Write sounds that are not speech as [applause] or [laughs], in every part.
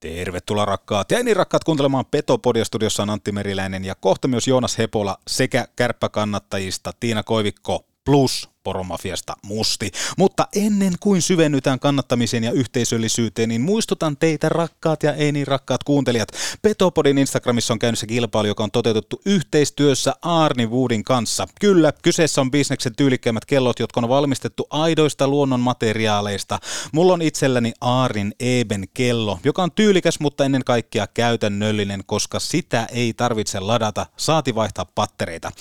Tervetuloa rakkaat ja niin rakkaat kuuntelemaan Petopodia. Studiossa on Antti Meriläinen ja kohta myös Joonas Hepola sekä kärppäkannattajista Tiina Koivikko plus poromafiasta musti. Mutta ennen kuin syvennytään kannattamiseen ja yhteisöllisyyteen, niin muistutan teitä rakkaat ja ei niin rakkaat kuuntelijat. Petopodin Instagramissa on käynnissä kilpailu, joka on toteutettu yhteistyössä Arni Woodin kanssa. Kyllä, kyseessä on bisneksen tyylikkäimmät kellot, jotka on valmistettu aidoista luonnon materiaaleista. Mulla on itselläni Aarin Eben kello, joka on tyylikäs, mutta ennen kaikkea käytännöllinen, koska sitä ei tarvitse ladata, saati vaihtaa pattereita.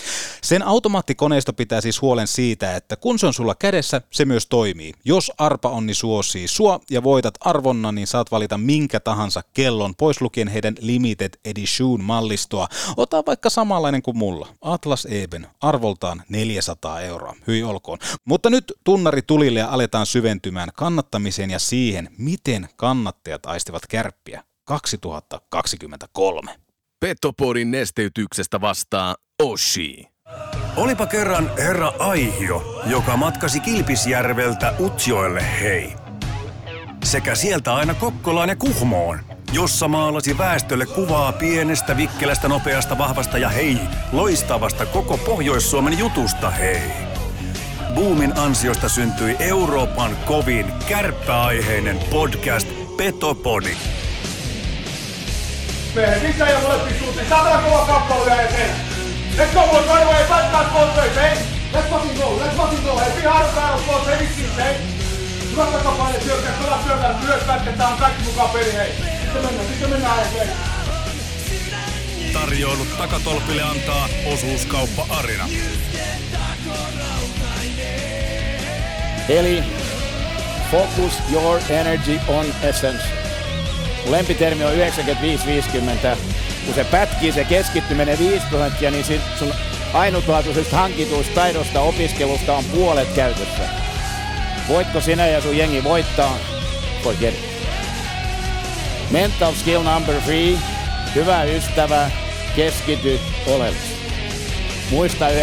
Sen automaattikoneisto pitää siis huolen siitä, että että kun se on sulla kädessä, se myös toimii. Jos arpa onni suosii sua ja voitat arvonna, niin saat valita minkä tahansa kellon, pois lukien heidän Limited Edition mallistoa. Ota vaikka samanlainen kuin mulla. Atlas Eben, arvoltaan 400 euroa. Hyi olkoon. Mutta nyt tunnari tulille ja aletaan syventymään kannattamiseen ja siihen, miten kannattajat aistivat kärppiä 2023. Petopodin nesteytyksestä vastaa Oshi. Olipa kerran herra Aihio, joka matkasi Kilpisjärveltä Utsjoelle hei. Sekä sieltä aina Kokkolaan ja Kuhmoon, jossa maalasi väestölle kuvaa pienestä, vikkelästä, nopeasta, vahvasta ja hei, loistavasta koko Pohjois-Suomen jutusta hei. Boomin ansiosta syntyi Euroopan kovin kärppäaiheinen podcast Petopodi. Miehet, missä ja molempiin suuntiin. Saatana kova kappale ja sen. Let's go, boys, right away. Back, back, both ways, hey. Let's fucking go, let's fucking go. Hey, behind the barrels, boys, heavy seats, hey. Hyvät takapaine syökkää, pelaa syökkää, myös pätkä, tää on kaikki mukaan peli, hei. Sitten mennään, sitten mennään, hei. Tarjoilut takatolpille antaa osuuskauppa Arina. Eli focus your energy on essence. Lempitermi on 95-50. Kun se pätkii, se keskittyminen 5 prosenttia, niin sit sun ainutlaatuisesta hankituista taidosta opiskelusta on puolet käytössä. Voitko sinä ja sun jengi voittaa? Forget it. Mental skill number three. Hyvä ystävä, keskity oleellisesti. Muista 95-50.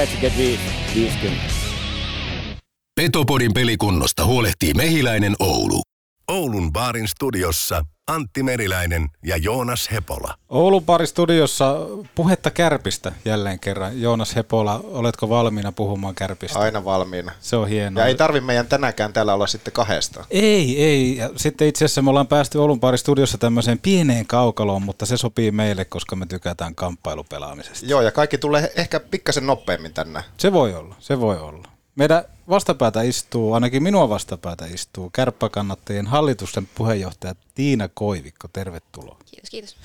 Petopodin pelikunnosta huolehtii Mehiläinen Oulu. Oulun baarin studiossa Antti Meriläinen ja Joonas Hepola. Oulun pari studiossa puhetta kärpistä jälleen kerran. Joonas Hepola, oletko valmiina puhumaan kärpistä? Aina valmiina. Se on hienoa. Ja ei tarvi meidän tänäänkään täällä olla sitten kahdesta. Ei, ei. Ja sitten itse asiassa me ollaan päästy Oulun pari studiossa tämmöiseen pieneen kaukaloon, mutta se sopii meille, koska me tykätään kamppailupelaamisesta. Joo, ja kaikki tulee ehkä pikkasen nopeammin tänne. Se voi olla, se voi olla. Meidän vastapäätä istuu, ainakin minua vastapäätä istuu, kärppäkannattajien hallitusten puheenjohtaja Tiina Koivikko, tervetuloa. Kiitos, kiitos.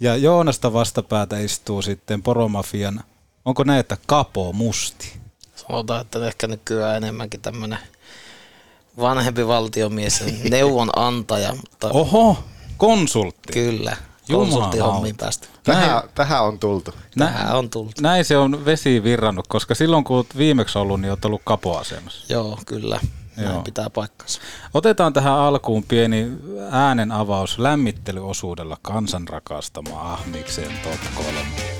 Ja Joonasta vastapäätä istuu sitten poromafian, onko näin, että Kapo Musti? Sanotaan, että ehkä nykyään enemmänkin tämmöinen vanhempi valtiomies, neuvonantaja, mutta Oho, konsultti. kyllä, Jumalauta. konsulttihommiin päästä. Tähän, tähän on tultu. Tähän on tullut. Näin se on vesi virrannut, koska silloin kun olet viimeksi ollut, niin olet ollut kapoasemassa. Joo, kyllä. Näin Joo. pitää paikkansa. Otetaan tähän alkuun pieni äänen avaus lämmittelyosuudella kansan rakastama Ahmikseen top 3.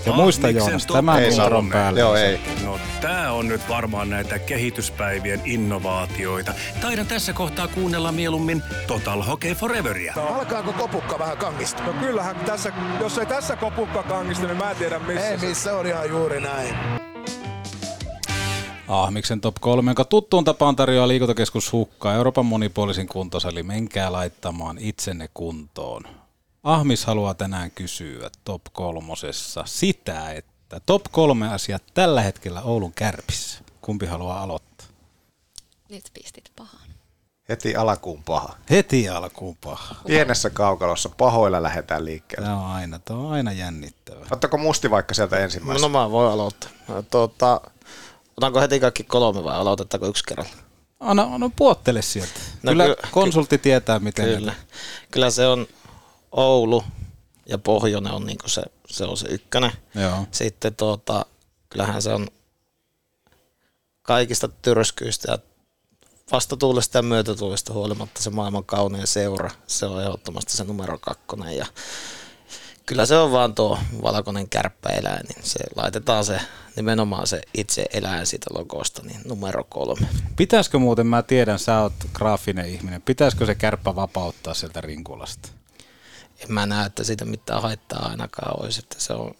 Ja muista Ahmiksen Joonas, Ei saa numeron kolme. päälle. Joo, ei. No tää on nyt varmaan näitä kehityspäivien innovaatioita. Taidan tässä kohtaa kuunnella mieluummin Total Hockey Foreveria. Alkaako kopukka vähän kangistua? No kyllähän tässä, jos ei tässä kopukka kangistu, niin mä en tiedä missä. Ei missä, on ihan juuri näin. Ahmiksen top 3, jonka tuttuun tapaan tarjoaa liikuntakeskus Hukkaa Euroopan monipuolisin kuntosali. Menkää laittamaan itsenne kuntoon. Ahmis haluaa tänään kysyä top kolmosessa sitä, että top kolme asiaa tällä hetkellä Oulun kärpissä. Kumpi haluaa aloittaa? Nyt pistit pahan. Heti alkuun paha. Heti alkuun paha. Pienessä kaukalossa pahoilla lähdetään liikkeelle. Tämä on aina, tämä on aina jännittävä. Ottako musti vaikka sieltä ensimmäisenä? No mä voin aloittaa. Tuota, otanko heti kaikki kolme vai aloitettaako yksi kerralla? Anna, anna puottele sieltä. No Kyllä ky- konsultti tietää, miten Kyllä. Kyllä se on Oulu ja Pohjoinen on niinku se, se on se ykkönen. Joo. Sitten tuota, kyllähän se on kaikista tyrskyistä ja vastatuulesta ja myötätuulesta huolimatta se maailman kaunein seura. Se on ehdottomasti se numero kakkonen ja kyllä se on vaan tuo valkoinen kärppäeläin, niin se laitetaan se nimenomaan se itse eläin siitä logosta, niin numero kolme. Pitäisikö muuten, mä tiedän, sä oot graafinen ihminen, pitäisikö se kärppä vapauttaa sieltä rinkulasta? en mä näe, että siitä mitään haittaa ainakaan olisi. Että se on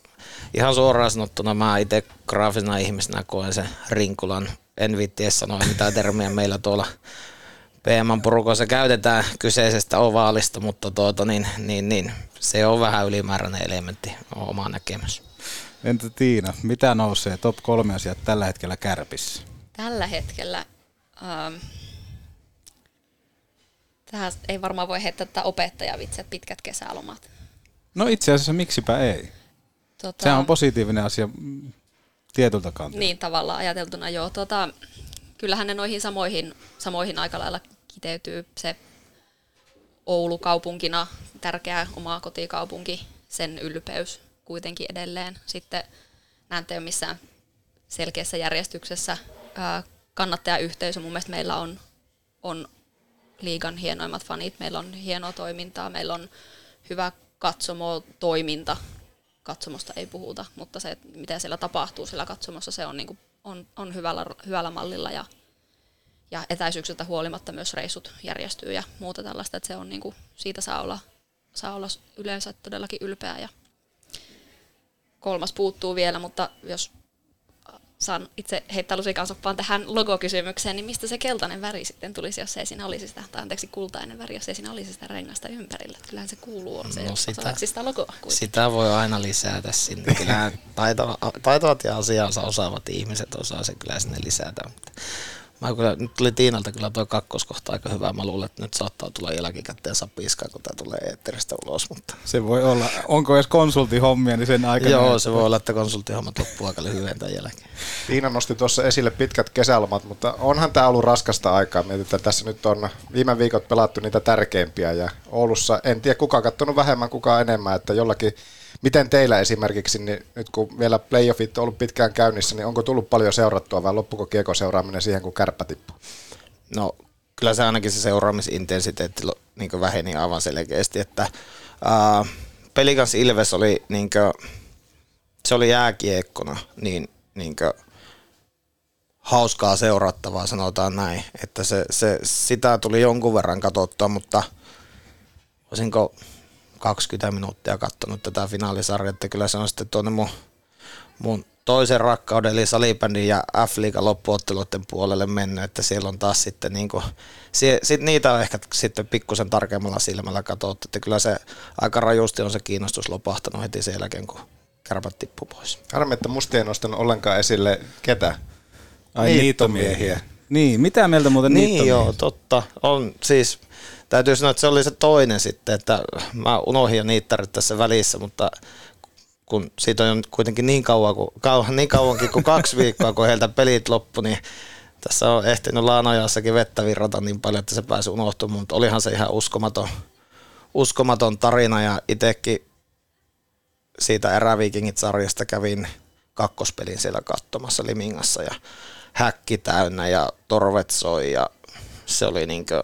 ihan suoraan sanottuna, mä itse graafisena ihmisenä koen sen rinkulan. En viitti sanoa mitä termiä meillä tuolla PM-porukoissa käytetään kyseisestä ovaalista, mutta tuota, niin, niin, niin, se on vähän ylimääräinen elementti, on oma näkemys. Entä Tiina, mitä nousee top kolme asiat tällä hetkellä kärpissä? Tällä hetkellä, ähm, tähän ei varmaan voi heittää tätä opettajavitset pitkät kesälomat. No itse asiassa miksipä ei. Tota, Se on positiivinen asia mm, tietyltä kantilta. Niin tavallaan ajateltuna joo. Tota, kyllähän ne noihin samoihin, samoihin aika lailla kiteytyy se Oulu kaupunkina, tärkeä oma kotikaupunki, sen ylpeys kuitenkin edelleen. Sitten näitä ei ole missään selkeässä järjestyksessä. Kannattajayhteisö, mun mielestä meillä on, on liigan hienoimmat fanit, meillä on hienoa toimintaa, meillä on hyvä katsomo-toiminta, katsomosta ei puhuta, mutta se, mitä siellä tapahtuu siellä katsomossa, se on, niin kuin, on, on hyvällä, hyvällä mallilla ja, ja etäisyyksiltä huolimatta myös reissut järjestyy ja muuta tällaista, että se on niin kuin, siitä saa olla, saa olla yleensä todellakin ylpeä ja kolmas puuttuu vielä, mutta jos saan itse heittää lusikansoppaan tähän logokysymykseen, niin mistä se keltainen väri sitten tulisi, jos ei siinä olisi sitä, tai anteeksi kultainen väri, jos ei siinä olisi sitä rengasta ympärillä. Kyllähän se kuuluu on se No sitä- sitä logoa. kuitenkin. Sitä voi aina lisätä sinne. Kyllä taitava, taitavat ja asiansa osaavat ihmiset osaa se kyllä sinne lisätä. Mutta Mä kyllä, nyt tuli Tiinalta kyllä tuo kakkoskohta aika hyvä. Mä luulen, että nyt saattaa tulla jälkikäteen sapiskaa, kun tämä tulee eetteristä ulos. Mutta Se voi olla. Onko edes konsultihommia, niin sen aikana... Joo, se voi olla, että konsulttihommat loppuu aika lyhyen tämän jälkeen. Tiina nosti tuossa esille pitkät kesälomat, mutta onhan tämä ollut raskasta aikaa. Mietitään, tässä nyt on viime viikot pelattu niitä tärkeimpiä ja Oulussa, en tiedä kuka on kattonut vähemmän, kuka enemmän, että jollakin, miten teillä esimerkiksi, niin nyt kun vielä playoffit on ollut pitkään käynnissä, niin onko tullut paljon seurattua vai loppuko kiekko seuraaminen siihen, kun kärppä tippuu? No kyllä se ainakin se seuraamisintensiteetti niin väheni aivan selkeästi, että ää, Ilves oli niin kuin, se oli jääkiekkona niin, niin kuin, hauskaa seurattavaa, sanotaan näin, että se, se, sitä tuli jonkun verran katsottua, mutta olisinko 20 minuuttia katsonut tätä finaalisarjaa, että kyllä se on sitten tuonne mun, mun toisen rakkauden, eli salibändin ja F-liigan loppuotteluiden puolelle mennyt, että siellä on taas sitten niinku, sie, sit niitä on ehkä sitten pikkusen tarkemmalla silmällä katsottu, että kyllä se aika rajusti on se kiinnostus lopahtanut heti sen jälkeen, kun kärpät tippu pois. Harmi, että musti ei nostanut ollenkaan esille ketä? Ai niittomiehiä. Niin, mitä mieltä muuten Niin niittomiehiä? joo, totta. On siis, täytyy sanoa, että se oli se toinen sitten, että mä unohdin jo niittarit tässä välissä, mutta kun siitä on kuitenkin niin kauan, kuin, kauan niin kauankin kuin kaksi viikkoa, kun heiltä pelit loppu, niin tässä on ehtinyt laanajassakin vettä virrata niin paljon, että se pääsi unohtumaan, mutta olihan se ihan uskomaton, uskomaton tarina ja itsekin siitä eräviikingit-sarjasta kävin kakkospelin siellä katsomassa Limingassa ja häkki täynnä ja torvet soi ja se oli niinkö,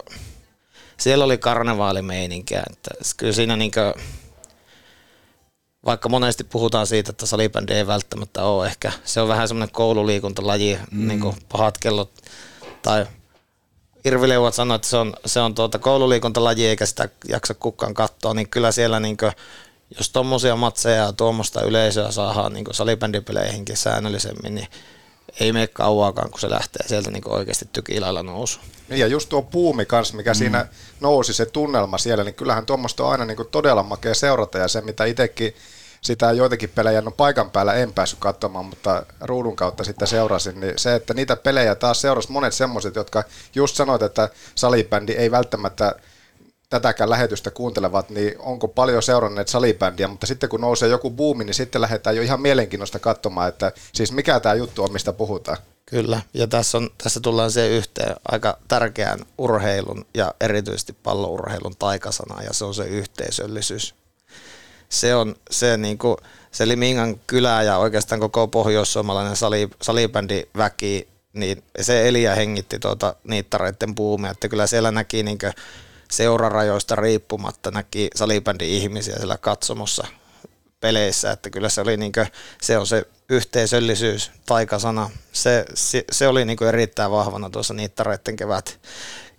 siellä oli karnevaalimeininkiä, että kyllä siinä niinkö, vaikka monesti puhutaan siitä, että salibändi ei välttämättä ole ehkä, se on vähän semmoinen koululiikuntalaji, mm. niin kuin pahat kellot tai Irvileuvat sanoi, että se on, se on tuota koululiikuntalaji eikä sitä jaksa kukaan katsoa, niin kyllä siellä niinkö, jos tuommoisia matseja ja tuommoista yleisöä saadaan niin salibändipeleihinkin säännöllisemmin, niin ei mene kauaakaan, kun se lähtee sieltä niin oikeasti tykilailla nousu. Niin ja just tuo puumi kanssa, mikä mm. siinä nousi, se tunnelma siellä, niin kyllähän tuommoista on aina niin kuin todella makea seurata ja se, mitä itsekin sitä joitakin pelejä, no paikan päällä en päässyt katsomaan, mutta ruudun kautta sitten seurasin, niin se, että niitä pelejä taas seurasi monet semmoiset, jotka just sanoit, että salibändi ei välttämättä tätäkään lähetystä kuuntelevat, niin onko paljon seuranneet salibändiä, mutta sitten kun nousee joku buumi, niin sitten lähdetään jo ihan mielenkiinnosta katsomaan, että siis mikä tämä juttu on, mistä puhutaan. Kyllä, ja tässä, on, tässä tullaan se yhteen aika tärkeän urheilun ja erityisesti pallourheilun taikasana, ja se on se yhteisöllisyys. Se on se, niin kuin, se Limingan kylä ja oikeastaan koko pohjoissuomalainen sali, salibändiväki, niin se eli ja hengitti tuota niittareiden puumia, että kyllä siellä näki niin seurarajoista riippumatta näki salibändi-ihmisiä siellä katsomossa peleissä, että kyllä se oli niin kuin, se on se yhteisöllisyys, taikasana, se, se, se oli niin kuin erittäin vahvana tuossa niittareiden kevät,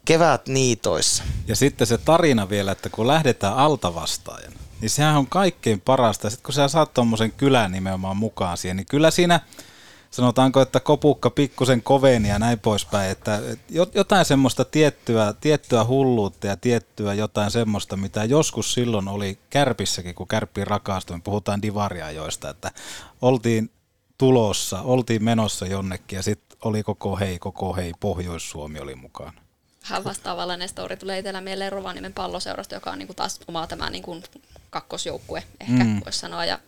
kevät niitoissa. Ja sitten se tarina vielä, että kun lähdetään altavastaajan, niin sehän on kaikkein parasta. Sitten kun sä saat tuommoisen kylän nimenomaan mukaan siihen, niin kyllä siinä sanotaanko, että kopukka pikkusen koveni ja näin poispäin, että jotain semmoista tiettyä, tiettyä hulluutta ja tiettyä jotain semmoista, mitä joskus silloin oli kärpissäkin, kun kärppiin rakastui, puhutaan divariajoista, että oltiin tulossa, oltiin menossa jonnekin ja sitten oli koko hei, koko hei, Pohjois-Suomi oli mukana. Hän vastaavallainen story tulee itsellä mieleen Rovaniemen palloseurasta, joka on niinku taas oma tämä niinku kakkosjoukkue, ehkä mm. voisi sanoa, ja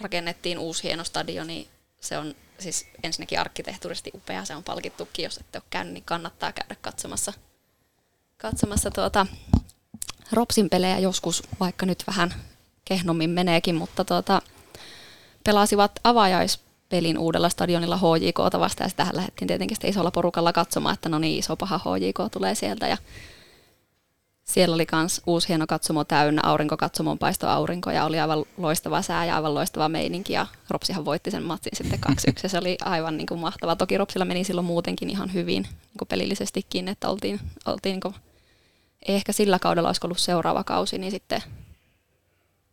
rakennettiin uusi hieno stadioni. Se on siis ensinnäkin arkkitehtuurisesti upea, se on palkittukin, jos ette ole käynyt, niin kannattaa käydä katsomassa, katsomassa tuota Ropsin pelejä joskus, vaikka nyt vähän kehnommin meneekin, mutta tuota, pelasivat avajaispelin uudella stadionilla HJK vasta ja sitähän lähdettiin tietenkin isolla porukalla katsomaan, että no niin, iso paha HJK tulee sieltä ja siellä oli myös uusi hieno katsomo täynnä, aurinkokatsomon paisto aurinko ja oli aivan loistava sää ja aivan loistava meininki ja Ropsihan voitti sen matsin sitten 2-1 ja se oli aivan niin kuin mahtava. Toki Ropsilla meni silloin muutenkin ihan hyvin niin kuin pelillisestikin, että oltiin, oltiin niin kuin, ehkä sillä kaudella olisi ollut seuraava kausi, niin sitten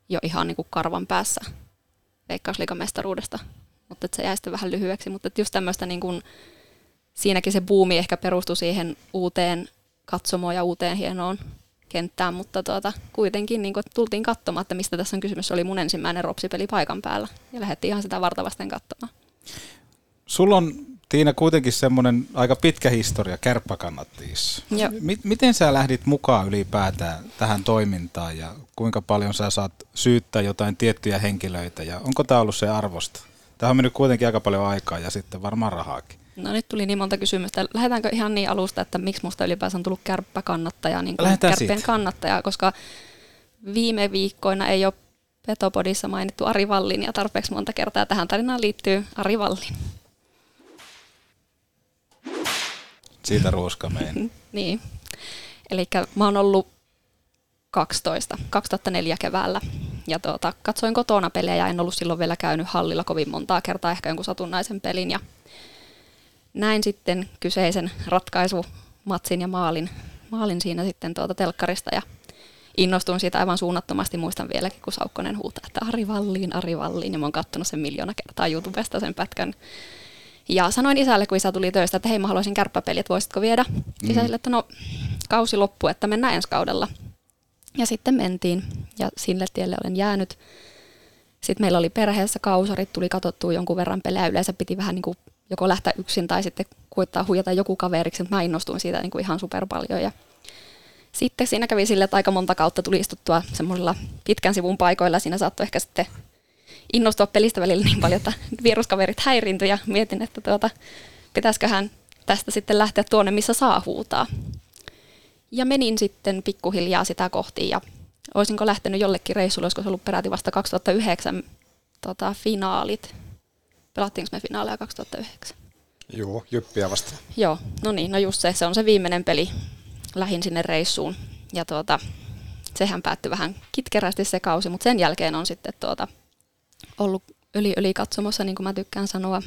jo ihan niin kuin karvan päässä veikkausliikamestaruudesta, mutta se jäi sitten vähän lyhyeksi, mutta just tämmöistä niin kuin, siinäkin se buumi ehkä perustui siihen uuteen katsomoon ja uuteen hienoon kenttään, mutta tuota, kuitenkin niin kuin, tultiin katsomaan, että mistä tässä on kysymys. Se oli mun ensimmäinen ropsipeli paikan päällä ja lähdettiin ihan sitä vartavasten katsomaan. Sulla on Tiina kuitenkin semmoinen aika pitkä historia kärppäkannattiissa. miten sä lähdit mukaan ylipäätään tähän toimintaan ja kuinka paljon sä saat syyttää jotain tiettyjä henkilöitä ja onko tämä ollut se arvosta? Tämä on mennyt kuitenkin aika paljon aikaa ja sitten varmaan rahaakin. No nyt tuli niin monta kysymystä. Lähdetäänkö ihan niin alusta, että miksi musta ylipäänsä on tullut kärppäkannattaja, niin kärppien kannattaja, koska viime viikkoina ei ole Petopodissa mainittu Ari Vallin ja tarpeeksi monta kertaa tähän tarinaan liittyy Ari Vallin. Siitä ruoska meidän. [laughs] niin. Eli mä oon ollut 12, 2004 keväällä. Ja tuota, katsoin kotona pelejä, en ollut silloin vielä käynyt hallilla kovin montaa kertaa, ehkä jonkun satunnaisen pelin. Ja näin sitten kyseisen ratkaisumatsin ja maalin, maalin siinä sitten tuota telkkarista ja innostuin siitä aivan suunnattomasti. Muistan vieläkin, kun Saukkonen huutaa, että Ari Valliin, Ari Valliin. Ja mä oon kattonut sen miljoona kertaa YouTubesta sen pätkän. Ja sanoin isälle, kun isä tuli töistä, että hei mä haluaisin kärppäpeli, että voisitko viedä? Mm. Isä sille, että no kausi loppuu, että mennään ensi kaudella. Ja sitten mentiin ja sille tielle olen jäänyt. Sitten meillä oli perheessä kausarit, tuli katsottua jonkun verran pelejä. Yleensä piti vähän niin kuin joko lähteä yksin tai sitten koittaa huijata joku kaveriksi. Mä innostuin siitä niin kuin ihan super paljon. Ja sitten siinä kävi sille, että aika monta kautta tuli istuttua semmoisilla pitkän sivun paikoilla. Siinä saattoi ehkä sitten innostua pelistä välillä niin paljon, että viruskaverit häiriintyi ja mietin, että tuota, pitäisiköhän tästä sitten lähteä tuonne, missä saa huutaa. Ja menin sitten pikkuhiljaa sitä kohti ja olisinko lähtenyt jollekin reissulle, olisiko se ollut peräti vasta 2009 tota, finaalit. Pelattiinko me finaaleja 2009? Joo, jyppiä vasta. Joo, no niin, no just se, se on se viimeinen peli. Lähin sinne reissuun ja tuota, sehän päättyi vähän kitkerästi se kausi, mutta sen jälkeen on sitten tuota, ollut yli, yli katsomossa, niin kuin mä tykkään sanoa,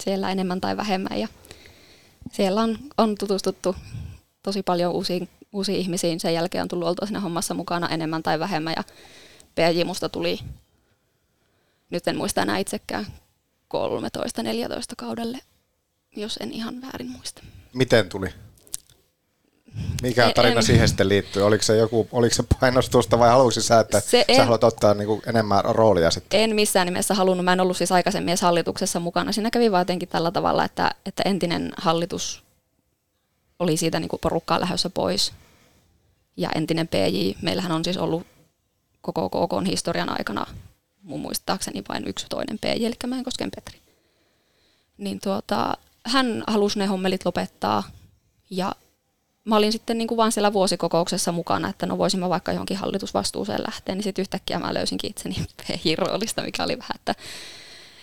siellä enemmän tai vähemmän. Ja siellä on, on tutustuttu tosi paljon uusiin, uusiin ihmisiin. Sen jälkeen on tullut oltua siinä hommassa mukana enemmän tai vähemmän. Ja PJ musta tuli, nyt en muista enää itsekään, 13-14 kaudelle, jos en ihan väärin muista. Miten tuli? Mikä tarina en, siihen sitten liittyy? Oliko se, joku, oliko se painostusta vai haluaisi sä, että se sä en, haluat ottaa niinku enemmän roolia sitten? En missään nimessä halunnut. Mä en ollut siis aikaisemmin edes hallituksessa mukana. Siinä kävi vaan jotenkin tällä tavalla, että, että entinen hallitus oli siitä niinku porukkaa lähdössä pois. Ja entinen PJ, meillähän on siis ollut koko KK historian aikana mun muistaakseni vain yksi toinen PJ, eli Mäenkosken Petri. Niin tuota, hän halusi ne hommelit lopettaa ja mä olin sitten niin kuin vaan siellä vuosikokouksessa mukana, että no voisin mä vaikka johonkin hallitusvastuuseen lähteä, niin sitten yhtäkkiä mä löysinkin itseni [laughs] PJ-roolista, mikä oli vähän, että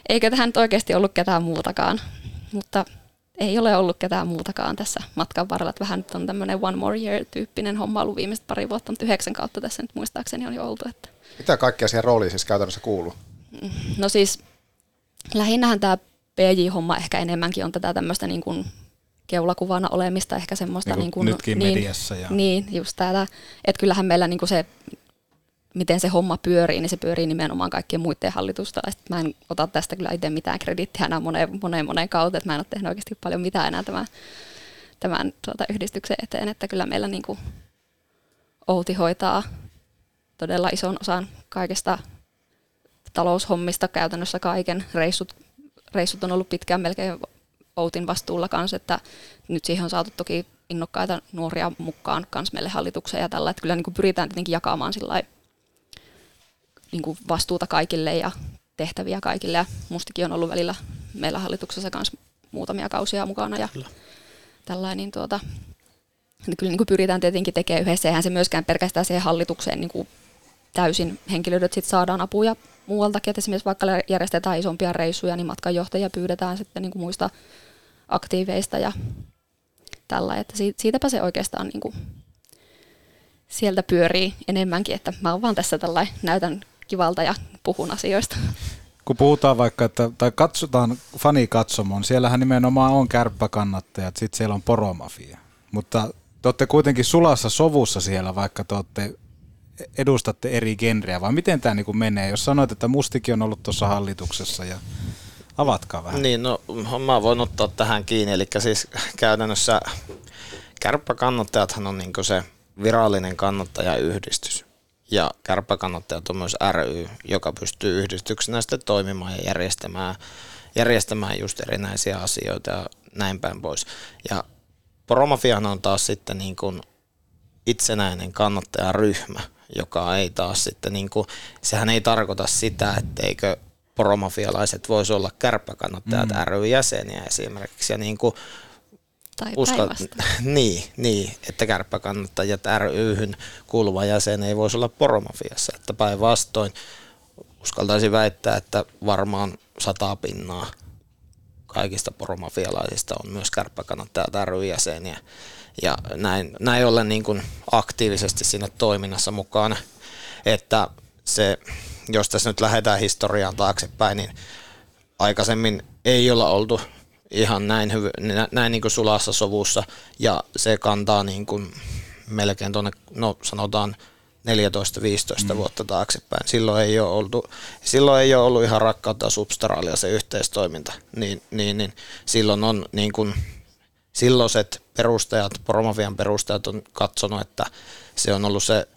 eikö tähän nyt oikeasti ollut ketään muutakaan. Mutta ei ole ollut ketään muutakaan tässä matkan varrella, että vähän nyt on tämmöinen one more year-tyyppinen homma ollut viimeiset pari vuotta, mutta yhdeksän kautta tässä nyt muistaakseni on jo oltu. Että. Mitä kaikkea siihen rooliin siis käytännössä kuuluu? No siis lähinnähän tämä PJ-homma ehkä enemmänkin on tätä tämmöistä niin kuin keulakuvana olemista, ehkä semmoista... Niin, niin kuin, nytkin niin, mediassa. Ja... Niin, just tätä. Että kyllähän meillä niin kuin se miten se homma pyörii, niin se pyörii nimenomaan kaikkien muiden hallitusta. Ja mä en ota tästä kyllä itse mitään krediittiä enää moneen, moneen, moneen kautta, että mä en ole tehnyt oikeasti paljon mitään enää tämän, tämän tuota, yhdistyksen eteen, että kyllä meillä niin kuin Outi hoitaa todella ison osan kaikesta taloushommista käytännössä kaiken. Reissut, reissut on ollut pitkään melkein Outin vastuulla kanssa, että nyt siihen on saatu toki innokkaita nuoria mukaan kans meille hallitukseen ja tällä, että kyllä niin kuin pyritään tietenkin jakamaan sillä niin kuin vastuuta kaikille ja tehtäviä kaikille. Ja mustikin on ollut välillä meillä hallituksessa kanssa muutamia kausia mukana ja tällainen, niin tuota, niin kyllä niin kuin pyritään tietenkin tekemään yhdessä. Eihän se myöskään pelkästään siihen hallitukseen niin kuin täysin henkilöitä sitten saadaan apuja muualtakin, että esimerkiksi vaikka järjestetään isompia reissuja, niin matkanjohtajia pyydetään sitten niin kuin muista aktiiveista ja tällä, että siitäpä se oikeastaan niin kuin sieltä pyörii enemmänkin, että mä oon vaan tässä tällä näytän kivalta ja puhun asioista. Kun puhutaan vaikka, että, tai katsotaan fanikatsomon, siellähän nimenomaan on kärppäkannattajat, sitten siellä on poromafia. Mutta te olette kuitenkin sulassa sovussa siellä, vaikka te olette, edustatte eri genreä, vai miten tämä niin menee? Jos sanoit, että Mustikin on ollut tuossa hallituksessa ja avatkaa vähän. Niin, no mä voin ottaa tähän kiinni, eli siis käytännössä kärppäkannattajathan on niin se virallinen kannattajayhdistys. Ja kärppäkannattajat on myös ry, joka pystyy yhdistyksenä sitten toimimaan ja järjestämään, järjestämään just erinäisiä asioita ja näin päin pois. Ja Poromafiahan on taas sitten niin kuin itsenäinen kannattajaryhmä, joka ei taas sitten, niin kuin, sehän ei tarkoita sitä, etteikö poromafialaiset voisi olla kärppäkannattajat mm. ry-jäseniä esimerkiksi. Ja niin kuin tai uskal... [laughs] niin, niin, että kärppäkannattajat ryhyn kuuluva jäsen ei voisi olla poromafiassa. Että päinvastoin uskaltaisin väittää, että varmaan sata pinnaa kaikista poromafialaisista on myös kärppäkannattajat ry-jäseniä. Ja näin, näin ollen niin kuin aktiivisesti siinä toiminnassa mukana. Että se, jos tässä nyt lähdetään historiaan taaksepäin, niin aikaisemmin ei olla oltu ihan näin, hyvy- näin niin kuin sulassa sovussa ja se kantaa niin kuin melkein tuonne, no sanotaan 14-15 mm. vuotta taaksepäin. Silloin ei ole, oltu, silloin ei ole ollut ihan rakkautta substraalia se yhteistoiminta, niin, niin, niin silloin on niin kuin, silloiset perustajat, Promovian perustajat on katsonut, että se on ollut se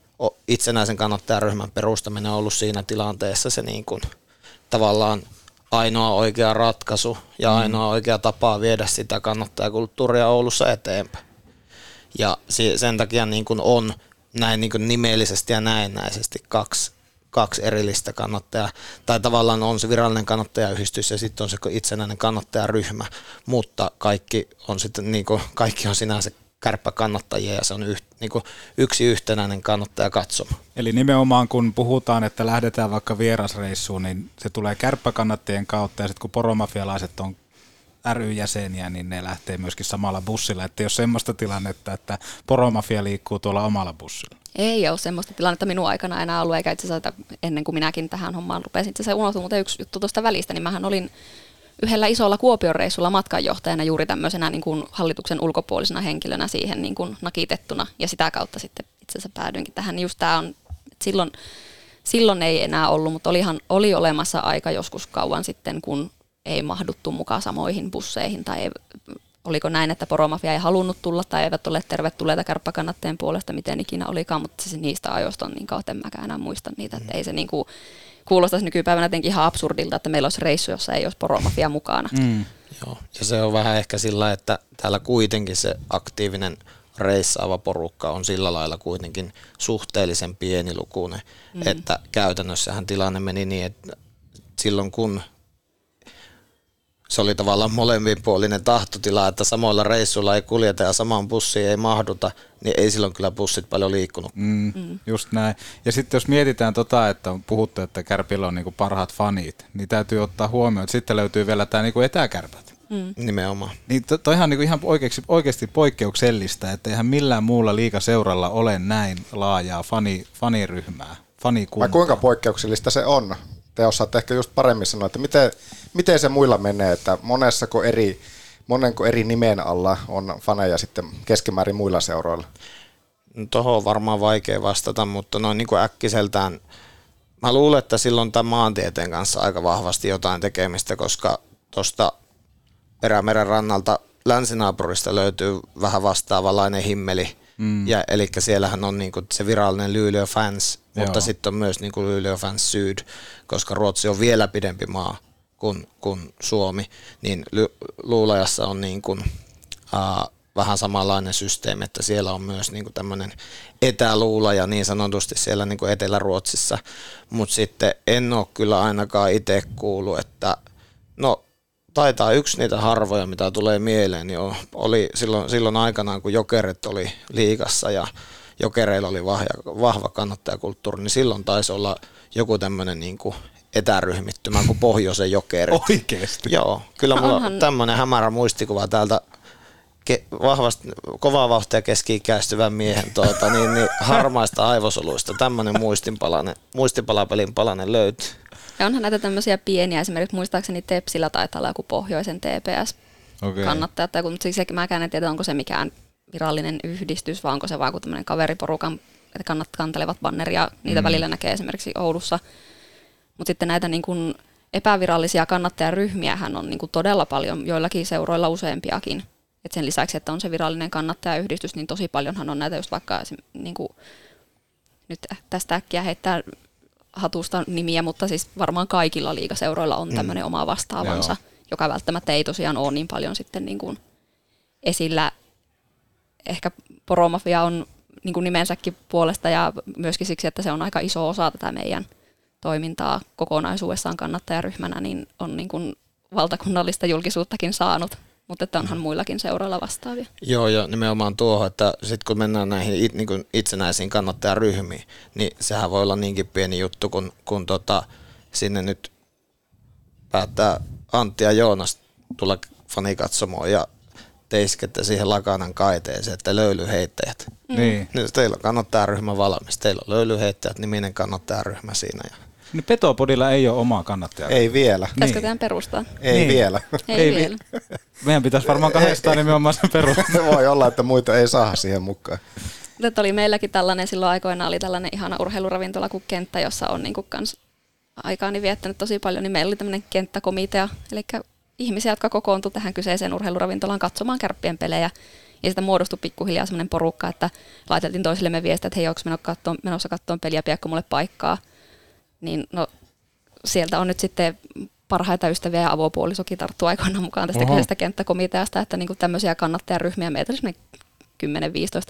itsenäisen kannattajaryhmän perustaminen on ollut siinä tilanteessa se niin kuin, tavallaan ainoa oikea ratkaisu ja mm. ainoa oikea tapa viedä sitä kannattajakulttuuria Oulussa eteenpäin. Ja sen takia niin kuin on näin niin kuin nimellisesti ja näennäisesti kaksi, kaksi erillistä kannattajaa. Tai tavallaan on se virallinen kannattajayhdistys ja sitten on se itsenäinen kannattajaryhmä, mutta kaikki on sitten niin kuin, kaikki on sinänsä kärppäkannattajia ja se on yht, niin kuin yksi yhtenäinen kannattaja katsoma. Eli nimenomaan kun puhutaan, että lähdetään vaikka vierasreissuun, niin se tulee kärppäkannattajien kautta ja sitten kun poromafialaiset on ry-jäseniä, niin ne lähtee myöskin samalla bussilla. Että jos semmoista tilannetta, että poromafia liikkuu tuolla omalla bussilla. Ei ole semmoista tilannetta minun aikana enää ollut, eikä itse asiassa ennen kuin minäkin tähän hommaan rupesin. Se unohtui, mutta yksi juttu tuosta välistä, niin mähän olin yhdellä isolla Kuopion reissulla matkanjohtajana juuri tämmöisenä niin kuin hallituksen ulkopuolisena henkilönä siihen niin kuin nakitettuna ja sitä kautta sitten itse asiassa päädyinkin tähän. Niin just tämä on, silloin, silloin ei enää ollut, mutta olihan, oli olemassa aika joskus kauan sitten, kun ei mahduttu mukaan samoihin busseihin tai ei, oliko näin, että poromafia ei halunnut tulla tai eivät ole tervetulleita kärppäkannatteen puolesta, miten ikinä olikaan, mutta se niistä ajoista on niin kautta, en mäkään enää muista niitä, että ei se niin kuin, kuulostaisi nykypäivänä jotenkin ihan absurdilta, että meillä olisi reissu, jossa ei olisi poromafia mukana. Mm. Joo, ja se on vähän ehkä sillä, että täällä kuitenkin se aktiivinen reissaava porukka on sillä lailla kuitenkin suhteellisen pienilukuinen, mm. että käytännössähän tilanne meni niin, että silloin kun se oli tavallaan molemminpuolinen tahtotila, että samoilla reissuilla ei kuljeta ja samaan bussiin ei mahduta, niin ei silloin kyllä bussit paljon liikkunut. Mm, mm. Just näin. Ja sitten jos mietitään tota, että on puhuttu, että Kärpillä on niinku parhaat fanit, niin täytyy ottaa huomioon, että sitten löytyy vielä tämä niinku etäkärpät. Mm. Nimenomaan. Niin to, toihan niinku ihan oikeasti, oikeasti poikkeuksellista, että eihän millään muulla liikaseuralla ole näin laajaa fani, faniryhmää, fanikuntaa. Vai kuinka poikkeuksellista se on? Te osaatte ehkä just paremmin sanoa, että miten, miten se muilla menee, että monessako eri, monenko eri nimen alla on faneja sitten keskimäärin muilla seuroilla? Tuohon on varmaan vaikea vastata, mutta noin niin kuin äkkiseltään, mä luulen, että silloin tämän maantieteen kanssa aika vahvasti jotain tekemistä, koska tuosta Perämeren rannalta länsinaapurista löytyy vähän vastaavanlainen himmeli, mm. ja, eli siellähän on niin kuin se virallinen Luleå Fans. Mutta sitten on myös niin kuin Luleå Fans Syd, koska Ruotsi on vielä pidempi maa kuin, kuin Suomi, niin Luulajassa on niin kuin, uh, vähän samanlainen systeemi, että siellä on myös niin tämmöinen etäluulaja niin sanotusti siellä niin kuin Etelä-Ruotsissa, mutta sitten en ole kyllä ainakaan itse kuullut, että no taitaa yksi niitä harvoja, mitä tulee mieleen, niin oli silloin, silloin aikanaan, kun Jokerit oli liikassa ja Jokereilla oli vahva, vahva kannattajakulttuuri, niin silloin taisi olla joku tämmöinen niin kuin etäryhmittymä kuin Pohjoisen Jokerit. Oikeasti? Joo, kyllä mulla on tämmöinen hämärä muistikuva täältä ke, vahvasti, kovaa vauhtia keski-ikäistyvän miehen tuota, niin, niin harmaista aivosoluista tämmöinen muistinpalanen, muistipalapelin palanen löytyy. Ja onhan näitä tämmöisiä pieniä, esimerkiksi muistaakseni Tepsillä taitaa olla joku pohjoisen TPS okay. tai kun siis mäkään en tiedä, onko se mikään virallinen yhdistys, vai onko se vaan tämmöinen kaveriporukan, että kannat, kantelevat banneria, niitä mm. välillä näkee esimerkiksi Oulussa. Mutta sitten näitä niin kuin epävirallisia kannattajaryhmiähän on niin kuin todella paljon, joillakin seuroilla useampiakin. Et sen lisäksi, että on se virallinen kannattajayhdistys, niin tosi paljonhan on näitä just vaikka niin kuin, nyt tästä äkkiä heittää hatusta nimiä, mutta siis varmaan kaikilla liigaseuroilla on tämmöinen mm. oma vastaavansa, Joo. joka välttämättä ei tosiaan ole niin paljon sitten niin kuin esillä. Ehkä poromafia on niin kuin nimensäkin puolesta ja myöskin siksi, että se on aika iso osa tätä meidän toimintaa kokonaisuudessaan kannattajaryhmänä, niin on niin kuin valtakunnallista julkisuuttakin saanut mutta että onhan muillakin seuroilla vastaavia. Joo, ja nimenomaan tuohon, että sitten kun mennään näihin it, niin kuin itsenäisiin kannattajaryhmiin, niin sehän voi olla niinkin pieni juttu, kun, kun tota, sinne nyt päättää Antti ja Joonas tulla fanikatsomoon ja teiskette siihen lakanan kaiteeseen, että löylyheittäjät. Mm. Niin. Nyt teillä on kannattajaryhmä valmis, teillä on löylyheittäjät niminen kannattajaryhmä siinä. Ja niin Petopodilla ei ole omaa kannattajaa. Ei vielä. Pitäisikö niin. perustaa? Ei niin. vielä. Ei, ei vielä. Meidän pitäisi varmaan kahdestaan nimenomaan sen perustaa. [laughs] Voi olla, että muita ei saa siihen mukaan. Tätä oli meilläkin tällainen, silloin aikoina oli tällainen ihana urheiluravintola kuin Kenttä, jossa on niinku kans aikaani viettänyt tosi paljon, niin meillä oli tämmöinen kenttäkomitea, eli ihmisiä, jotka kokoontuivat tähän kyseiseen urheiluravintolaan katsomaan kärppien pelejä. Ja sitä muodostui pikkuhiljaa semmoinen porukka, että laiteltiin toisillemme viestiä, että hei, onko menossa katsomaan peliä, piakko mulle paikkaa niin no, sieltä on nyt sitten parhaita ystäviä ja avopuolisokin tarttu aikoinaan mukaan tästä kyseisestä kenttäkomiteasta, että niin tämmöisiä kannattajaryhmiä, meitä oli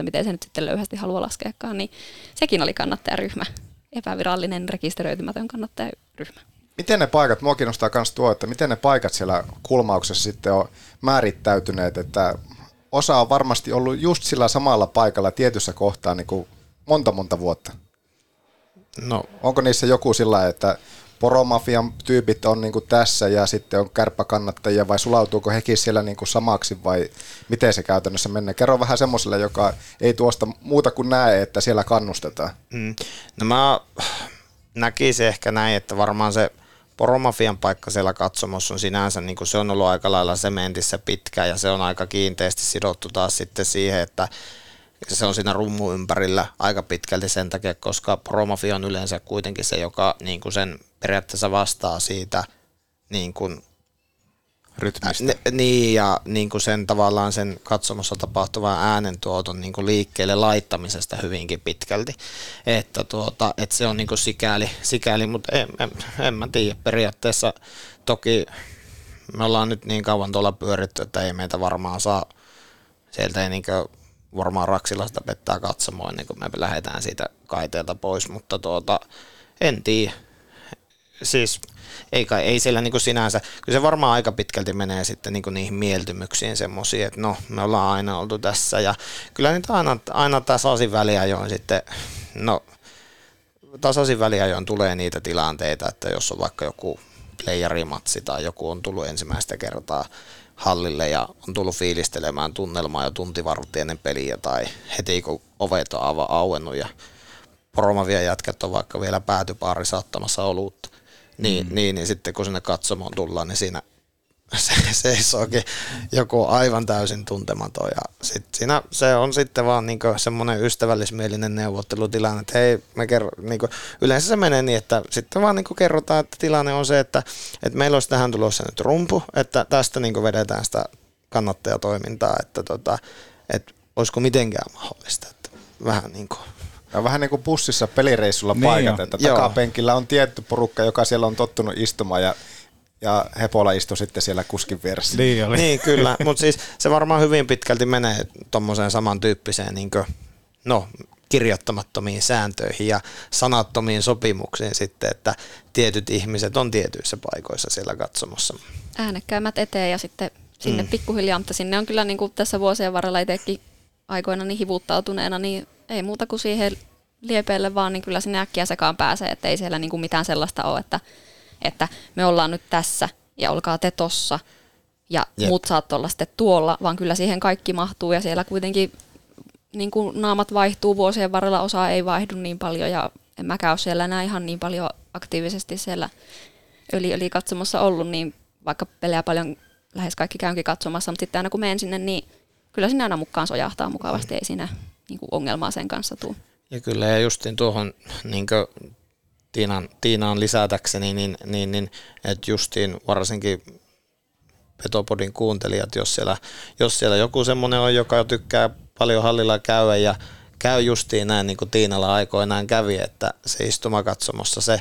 10-15, miten se nyt sitten löyhästi haluaa laskeakaan, niin sekin oli kannattajaryhmä, epävirallinen rekisteröitymätön kannattajaryhmä. Miten ne paikat, mua kiinnostaa myös tuo, että miten ne paikat siellä kulmauksessa sitten on määrittäytyneet, että osa on varmasti ollut just sillä samalla paikalla tietyssä kohtaa niin kuin monta monta vuotta. No. Onko niissä joku sillä että poromafian tyypit on niin tässä ja sitten on kärppäkannattajia vai sulautuuko hekin siellä niin samaksi vai miten se käytännössä menee? Kerro vähän semmoiselle, joka ei tuosta muuta kuin näe, että siellä kannustetaan. Mm. No mä näkisin ehkä näin, että varmaan se poromafian paikka siellä katsomossa on sinänsä, niin kuin se on ollut aika lailla sementissä pitkään ja se on aika kiinteästi sidottu taas sitten siihen, että se on siinä rummu ympärillä aika pitkälti sen takia, koska promofia on yleensä kuitenkin se, joka niin kuin sen periaatteessa vastaa siitä niin kuin, rytmistä. Ä, niin, ja niin kuin sen tavallaan sen katsomossa tapahtuvan äänentuoton niin kuin liikkeelle laittamisesta hyvinkin pitkälti. Että, tuota, että se on niin kuin sikäli, sikäli mutta en, en, en mä tiedä. Periaatteessa toki me ollaan nyt niin kauan tuolla pyöritty, että ei meitä varmaan saa sieltä ei niin varmaan Raksilasta pettää katsomaan ennen kuin me lähdetään siitä kaiteelta pois, mutta tuota, en tiedä. Siis ei, kai, ei siellä niin sinänsä, kyllä se varmaan aika pitkälti menee sitten niin niihin mieltymyksiin semmoisiin, että no me ollaan aina oltu tässä ja kyllä nyt aina, aina tasaisin väliajoin sitten, no tasaisin väliajoin tulee niitä tilanteita, että jos on vaikka joku playerimatsi tai joku on tullut ensimmäistä kertaa hallille ja on tullut fiilistelemään tunnelmaa jo tuntivartti ennen peliä tai heti kun ovet on auennut ja poromavia jätkät on vaikka vielä päätypaari saattamassa olutta. Niin, mm. niin, niin sitten kun sinne katsomoon tullaan, niin siinä [laughs] se seisookin joku aivan täysin tuntematon ja sit siinä se on sitten vaan niinku semmoinen ystävällismielinen neuvottelutilanne, että hei, me kerro, niinku, yleensä se menee niin, että sitten vaan niinku kerrotaan, että tilanne on se, että, että meillä olisi tähän tulossa nyt rumpu, että tästä niinku vedetään sitä kannattajatoimintaa, että tota, että olisiko mitenkään mahdollista, että vähän niin kuin ja vähän niin kuin bussissa pelireissulla niin paikat, jo. että Joo. takapenkillä on tietty porukka, joka siellä on tottunut istumaan ja ja Hepola istui sitten siellä kuskin vieressä. Niin, oli. niin kyllä, mutta siis se varmaan hyvin pitkälti menee tuommoiseen samantyyppiseen niin kuin, no, kirjoittamattomiin sääntöihin ja sanattomiin sopimuksiin sitten, että tietyt ihmiset on tietyissä paikoissa siellä katsomossa. Äänekkäimmät eteen ja sitten sinne mm. pikkuhiljaa, mutta sinne on kyllä niin kuin tässä vuosien varrella itsekin aikoina niin hivuttautuneena, niin ei muuta kuin siihen liepeille vaan, niin kyllä sinne äkkiä sekaan pääsee, että ei siellä niin kuin mitään sellaista ole, että että me ollaan nyt tässä ja olkaa te tossa ja Jep. muut saat olla sitten tuolla, vaan kyllä siihen kaikki mahtuu ja siellä kuitenkin niin kuin naamat vaihtuu vuosien varrella, osa ei vaihdu niin paljon ja en mäkään ole siellä enää ihan niin paljon aktiivisesti siellä öli, öli katsomassa ollut, niin vaikka pelejä paljon lähes kaikki käynkin katsomassa, mutta sitten aina kun menen sinne, niin kyllä sinne aina mukaan sojahtaa mukavasti, ei siinä niin kuin ongelmaa sen kanssa tule. Ja kyllä, ja justiin tuohon niin Tiinan, Tiinaan lisätäkseni, niin, niin, niin että justiin varsinkin Petopodin kuuntelijat, jos siellä, jos siellä joku semmoinen on, joka tykkää paljon hallilla käydä ja käy justiin näin niin kuin Tiinalla aikoinaan kävi, että se istumakatsomossa se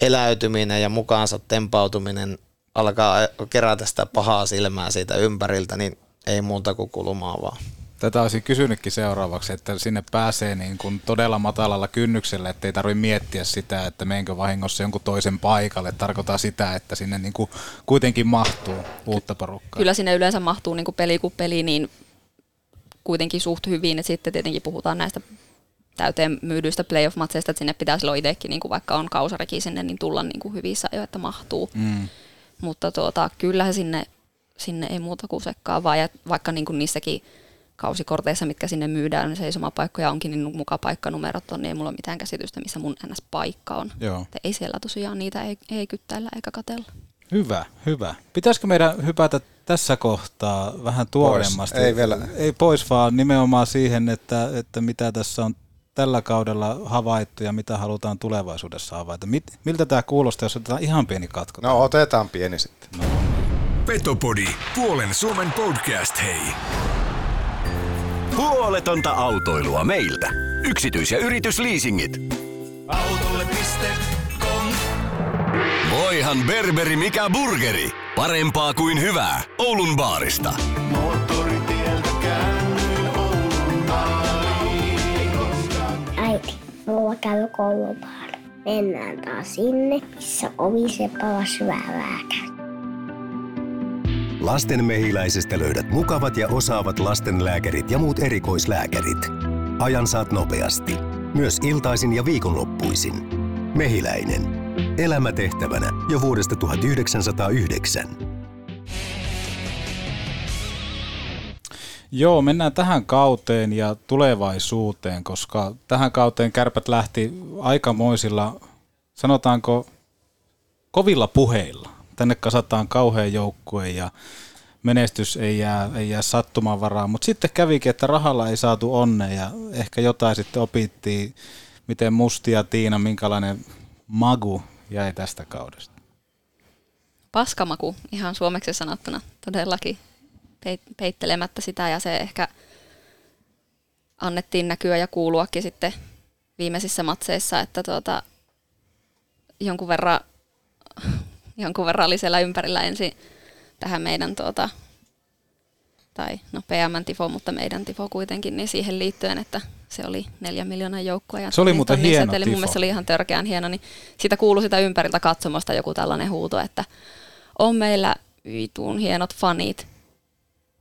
eläytyminen ja mukaansa tempautuminen alkaa kerätä sitä pahaa silmää siitä ympäriltä, niin ei muuta kuin kulumaan vaan. Tätä olisin kysynytkin seuraavaksi, että sinne pääsee niin kuin todella matalalla kynnyksellä, että ei tarvitse miettiä sitä, että menenkö vahingossa jonkun toisen paikalle. Tarkoittaa sitä, että sinne niin kuin kuitenkin mahtuu uutta porukkaa. Kyllä sinne yleensä mahtuu niin kuin peli kuin peli, niin kuitenkin suht hyvin. Et sitten tietenkin puhutaan näistä täyteen myydyistä playoff-matseista, että sinne pitää silloin itsekin, niin kuin vaikka on kausareki sinne, niin tulla niin kuin hyvissä ajoin, että mahtuu. Mm. Mutta tuota, kyllä sinne, sinne ei muuta kuin sekkaa vaan, ja vaikka niin kuin niissäkin kausikorteissa, mitkä sinne myydään, niin seisomapaikkoja onkin, niin muka paikkanumerot on, niin ei mulla ole mitään käsitystä, missä mun NS-paikka on. Joo. ei siellä tosiaan niitä ei, ei kyttäillä eikä katella. Hyvä, hyvä. Pitäisikö meidän hypätä tässä kohtaa vähän tuoreemmasti? Pois. Ei vielä. Ei pois, vaan nimenomaan siihen, että, että mitä tässä on tällä kaudella havaittu ja mitä halutaan tulevaisuudessa havaita. Mit, miltä tämä kuulostaa, jos otetaan ihan pieni katko? No otetaan pieni sitten. No. Petopodi, puolen Suomen podcast, hei. Huoletonta autoilua meiltä. Yksityis- ja yritysliisingit. Autolle.com Voihan berberi mikä burgeri. Parempaa kuin hyvää. Oulun baarista. Äiti, mulla käy. Mennään taas sinne, missä ovi se palas hyvää mehiläisestä löydät mukavat ja osaavat lastenlääkärit ja muut erikoislääkärit. Ajan saat nopeasti. Myös iltaisin ja viikonloppuisin. Mehiläinen. Elämä tehtävänä jo vuodesta 1909. Joo, mennään tähän kauteen ja tulevaisuuteen, koska tähän kauteen kärpät lähti aikamoisilla, sanotaanko, kovilla puheilla tänne kasataan kauhean joukkue ja menestys ei jää, ei jää sattuman varaan. Mutta sitten kävikin, että rahalla ei saatu onne ja ehkä jotain sitten opittiin, miten Mustia Tiina, minkälainen magu jäi tästä kaudesta. Paskamaku, ihan suomeksi sanottuna, todellakin peittelemättä sitä ja se ehkä annettiin näkyä ja kuuluakin sitten viimeisissä matseissa, että tuota, jonkun verran jonkun verran oli siellä ympärillä ensin tähän meidän tuota, tai no PM-tifo, mutta meidän tifo kuitenkin, niin siihen liittyen, että se oli neljän miljoonan joukkue. Ja se oli muuten hieno seteli. Mun mielestä oli ihan törkeän hieno, niin sitä kuului sitä ympäriltä katsomosta joku tällainen huuto, että on meillä vituun hienot fanit.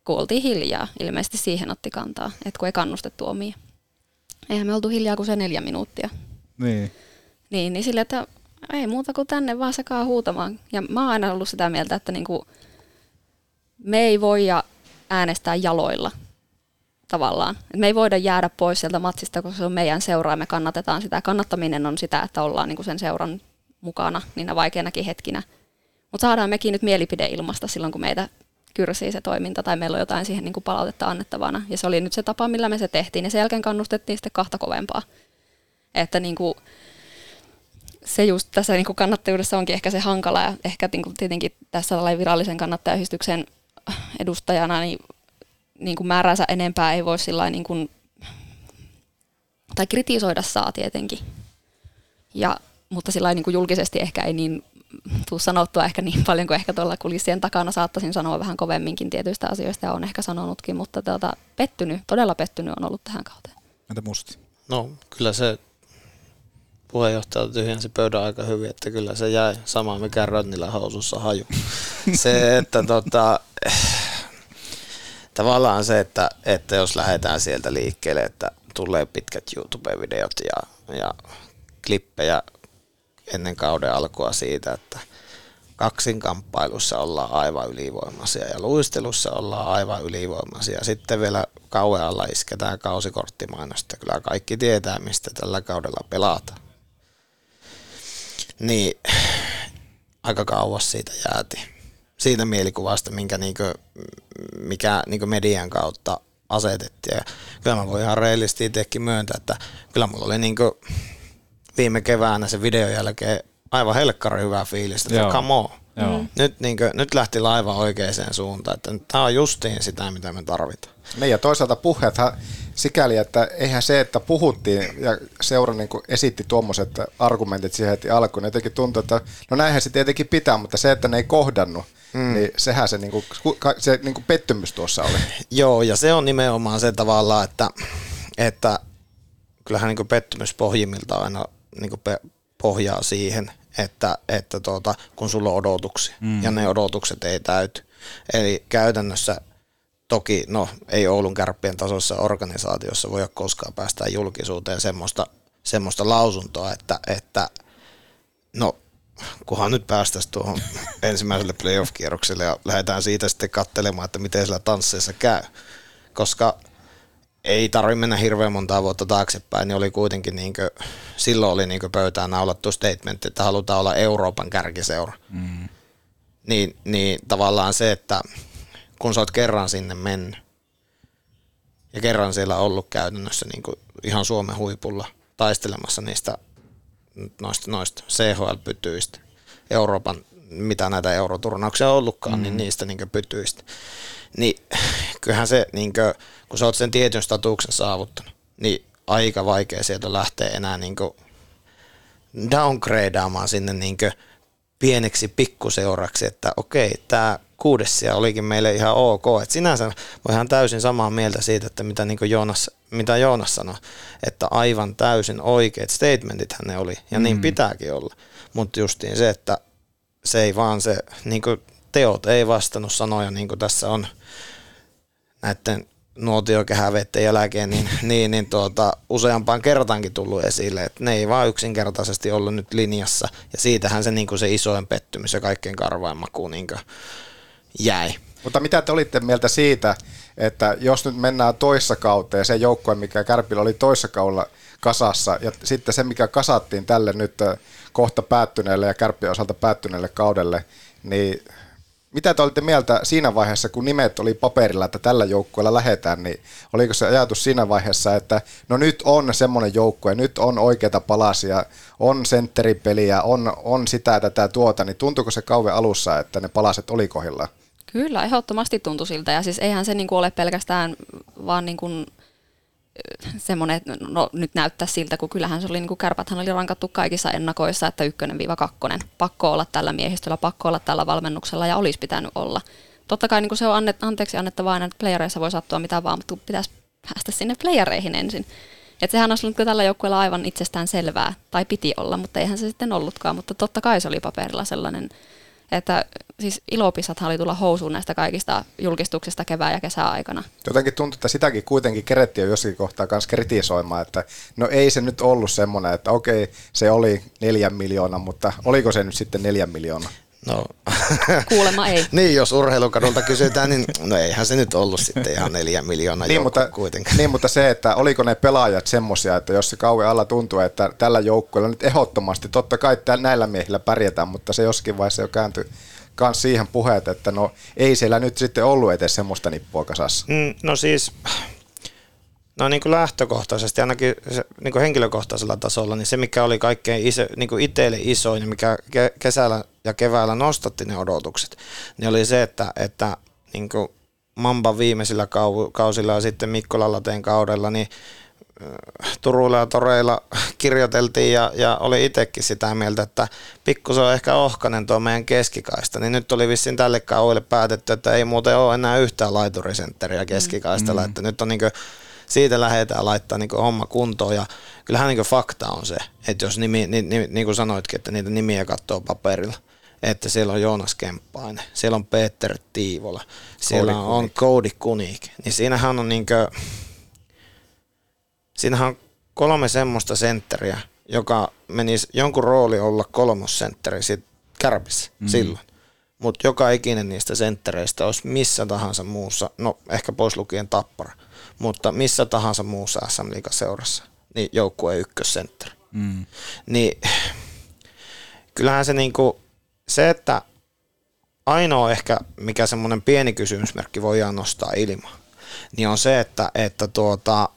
Kuultiin hiljaa, ilmeisesti siihen otti kantaa, että kun ei kannustettu omia. Eihän me oltu hiljaa kuin se neljä minuuttia. Niin. Niin, niin sille, että ei muuta kuin tänne vaan sekaan huutamaan. Ja mä oon aina ollut sitä mieltä, että niinku, me ei voi äänestää jaloilla tavallaan. Me ei voida jäädä pois sieltä matsista, koska se on meidän seuraa ja me kannatetaan sitä. Kannattaminen on sitä, että ollaan niinku sen seuran mukana niinä vaikeinakin hetkinä. Mutta saadaan mekin nyt mielipide ilmasta silloin, kun meitä kyrsii se toiminta tai meillä on jotain siihen niin kuin palautetta annettavana. Ja se oli nyt se tapa, millä me se tehtiin. Ja sen jälkeen kannustettiin sitten kahta kovempaa. Että niin kuin, se just tässä niin kuin kannattajuudessa onkin ehkä se hankala. Ja ehkä niin kuin tietenkin tässä virallisen kannattajayhdistyksen edustajana niin, niin kuin määränsä enempää ei voi sillä niin kuin, tai kritisoida saa tietenkin. Ja, mutta sillä niin kuin julkisesti ehkä ei niin tuu sanottua ehkä niin paljon kuin ehkä tuolla kulissien takana saattaisin sanoa vähän kovemminkin tietyistä asioista ja on ehkä sanonutkin, mutta tuota, pettynyt, todella pettynyt on ollut tähän kauteen. Entä Musti? No kyllä se puheenjohtaja tyhjensi pöydän aika hyvin, että kyllä se jäi sama mikä Rönnillä housussa haju. [laughs] se, että tota, tavallaan se, että, että jos lähdetään sieltä liikkeelle, että tulee pitkät YouTube-videot ja, ja klippejä ennen kauden alkua siitä, että kaksinkamppailussa ollaan aivan ylivoimaisia ja luistelussa ollaan aivan ylivoimaisia. Sitten vielä kauan alla isketään kausikorttimainosta. Kyllä kaikki tietää, mistä tällä kaudella pelataan. Niin aika kauas siitä jääti. Siitä mielikuvasta, minkä niinku, mikä niinku median kautta asetettiin. Ja kyllä mä voin ihan reilisti itsekin myöntää, että kyllä mulla oli niinku viime keväänä sen videon jälkeen aivan helkkari hyvä fiilis, että Joo. come on. Joo. Mm. Nyt, niin kuin, nyt lähti laiva oikeaan suuntaan, että tämä on justiin sitä, mitä me tarvitaan. Niin ja toisaalta puheethan sikäli, että eihän se, että puhuttiin ja seura niin esitti tuommoiset argumentit siihen heti alkuun, niin jotenkin tuntui, että no näinhän se tietenkin pitää, mutta se, että ne ei kohdannut, mm. niin sehän se, niin kuin, se niin kuin pettymys tuossa oli. [laughs] Joo, ja se on nimenomaan se tavalla, että, että kyllähän niin kuin pettymys pohjimmilta aina niin pohjaa siihen, että, että tuota, kun sulla on odotuksia mm. ja ne odotukset ei täyty. Eli käytännössä toki, no ei Oulun kärppien tasoisessa organisaatiossa voi koskaan päästä julkisuuteen semmoista, semmoista lausuntoa, että, että no kunhan nyt päästäisiin tuohon [laughs] ensimmäiselle playoff-kierrokselle ja lähdetään siitä sitten katselemaan, että miten sillä tansseissa käy. Koska ei tarvitse mennä hirveän monta vuotta taaksepäin, niin oli kuitenkin niin kuin, silloin oli niin pöytään naulattu statement, että halutaan olla Euroopan kärkiseura. Mm. Niin, niin tavallaan se, että kun sä oot kerran sinne mennyt ja kerran siellä ollut käytännössä niin kuin ihan Suomen huipulla taistelemassa niistä noista, noista CHL-pytyistä, Euroopan, mitä näitä euroturnauksia on ollutkaan, niin mm. niin niistä niin pytyistä. Niin kyllähän se, niin kuin, kun sä oot sen tietyn statuksen saavuttanut, niin aika vaikea sieltä lähteä enää niin downgradeaamaan sinne niin pieneksi pikkuseuraksi, että okei, tämä kuudessia olikin meille ihan ok. Et sinänsä voi ihan täysin samaa mieltä siitä, että mitä, niin Joonas, mitä Joonas sanoi, että aivan täysin oikeat statementit ne oli, ja niin mm. niin pitääkin olla. Mutta justiin se, että se ei vaan se, niin teot ei vastannut sanoja, niin kuin tässä on näiden nuotiokehäveiden jälkeen, niin, [laughs] niin, niin tuota, useampaan kertaankin tullut esille, että ne ei vaan yksinkertaisesti ollut nyt linjassa, ja siitähän se, niin kuin se isoin pettymys ja kaikkein karvain maku niin jäi. Mutta mitä te olitte mieltä siitä, että jos nyt mennään toissa kauteen, se joukkue, mikä Kärpillä oli toissa kaudella kasassa, ja sitten se, mikä kasattiin tälle nyt kohta päättyneelle ja Kärppien osalta päättyneelle kaudelle, niin mitä te olitte mieltä siinä vaiheessa, kun nimet oli paperilla, että tällä joukkueella lähetään, niin oliko se ajatus siinä vaiheessa, että no nyt on semmoinen joukkue, nyt on oikeita palasia, on sentteripeliä, on, on sitä tätä tuota, niin tuntuuko se kauan alussa, että ne palaset oli kohdillaan? Kyllä, ehdottomasti tuntui siltä. Ja siis eihän se niinku ole pelkästään vaan niinku semmoinen, että no, nyt näyttää siltä, kun kyllähän se oli, niin kuin kärpäthän oli rankattu kaikissa ennakoissa, että ykkönen viiva kakkonen. Pakko olla tällä miehistöllä, pakko olla tällä valmennuksella ja olisi pitänyt olla. Totta kai niin kuin se on annet, anteeksi annettavaa aina, että playereissa voi sattua mitä vaan, mutta pitäisi päästä sinne playereihin ensin. Että sehän olisi ollut tällä joukkueella aivan itsestään selvää, tai piti olla, mutta eihän se sitten ollutkaan. Mutta totta kai se oli paperilla sellainen että siis ilopisathan oli tulla housuun näistä kaikista julkistuksista kevään ja kesäaikana. Jotenkin tuntuu, että sitäkin kuitenkin kerettiin jo jossakin kohtaa kanssa kritisoimaan, että no ei se nyt ollut semmoinen, että okei, se oli neljän miljoonaa, mutta oliko se nyt sitten neljän miljoonaa? No. [laughs] Kuulemma ei. [laughs] niin, jos urheilukadulta kysytään, niin no eihän se nyt ollut sitten ihan neljä miljoonaa niin, mutta, kuitenkaan. Niin, mutta se, että oliko ne pelaajat semmoisia, että jos se kauan alla tuntuu, että tällä joukkueella nyt ehdottomasti, totta kai näillä miehillä pärjätään, mutta se joskin vaiheessa jo kääntyi, kans siihen puheet, että no ei siellä nyt sitten ollut edes semmoista nippua kasassa. Mm, no siis, no niin kuin lähtökohtaisesti, ainakin se, niin kuin henkilökohtaisella tasolla, niin se mikä oli kaikkein iso, niin kuin itselle isoin ja mikä ke- kesällä ja keväällä nostatti ne odotukset, niin oli se, että, että niin kuin Mamba viimeisillä kau- kausilla ja sitten Mikko Lallateen kaudella, niin äh, Turuilla ja Toreilla [laughs] kirjoiteltiin ja, ja oli itsekin sitä mieltä, että pikkusen on ehkä ohkanen tuo meidän keskikaista, niin nyt oli vissiin tälle kaudelle päätetty, että ei muuten ole enää yhtään laiturisentteriä keskikaistalla, mm. että nyt on niin kuin, siitä lähdetään laittaa niin homma kuntoon ja kyllähän niin fakta on se, että jos nimi, niin, niin, niin kuin sanoitkin, että niitä nimiä katsoo paperilla, että siellä on Joonas Kemppainen, siellä on Peter Tiivola, siellä Cody on Cody Kunik, niin siinähän on niinkö, siinähän on kolme semmoista sentteriä, joka menisi jonkun rooli olla kolmossentteri sit kärpissä mm. silloin. Mutta joka ikinen niistä senttereistä olisi missä tahansa muussa, no ehkä pois lukien tappara, mutta missä tahansa muussa SM seurassa, niin joukkueen ykkössentteri. Mm. Niin kyllähän se niinku, se, että ainoa ehkä, mikä semmoinen pieni kysymysmerkki voidaan nostaa ilmaan, niin on se, että, että tuota,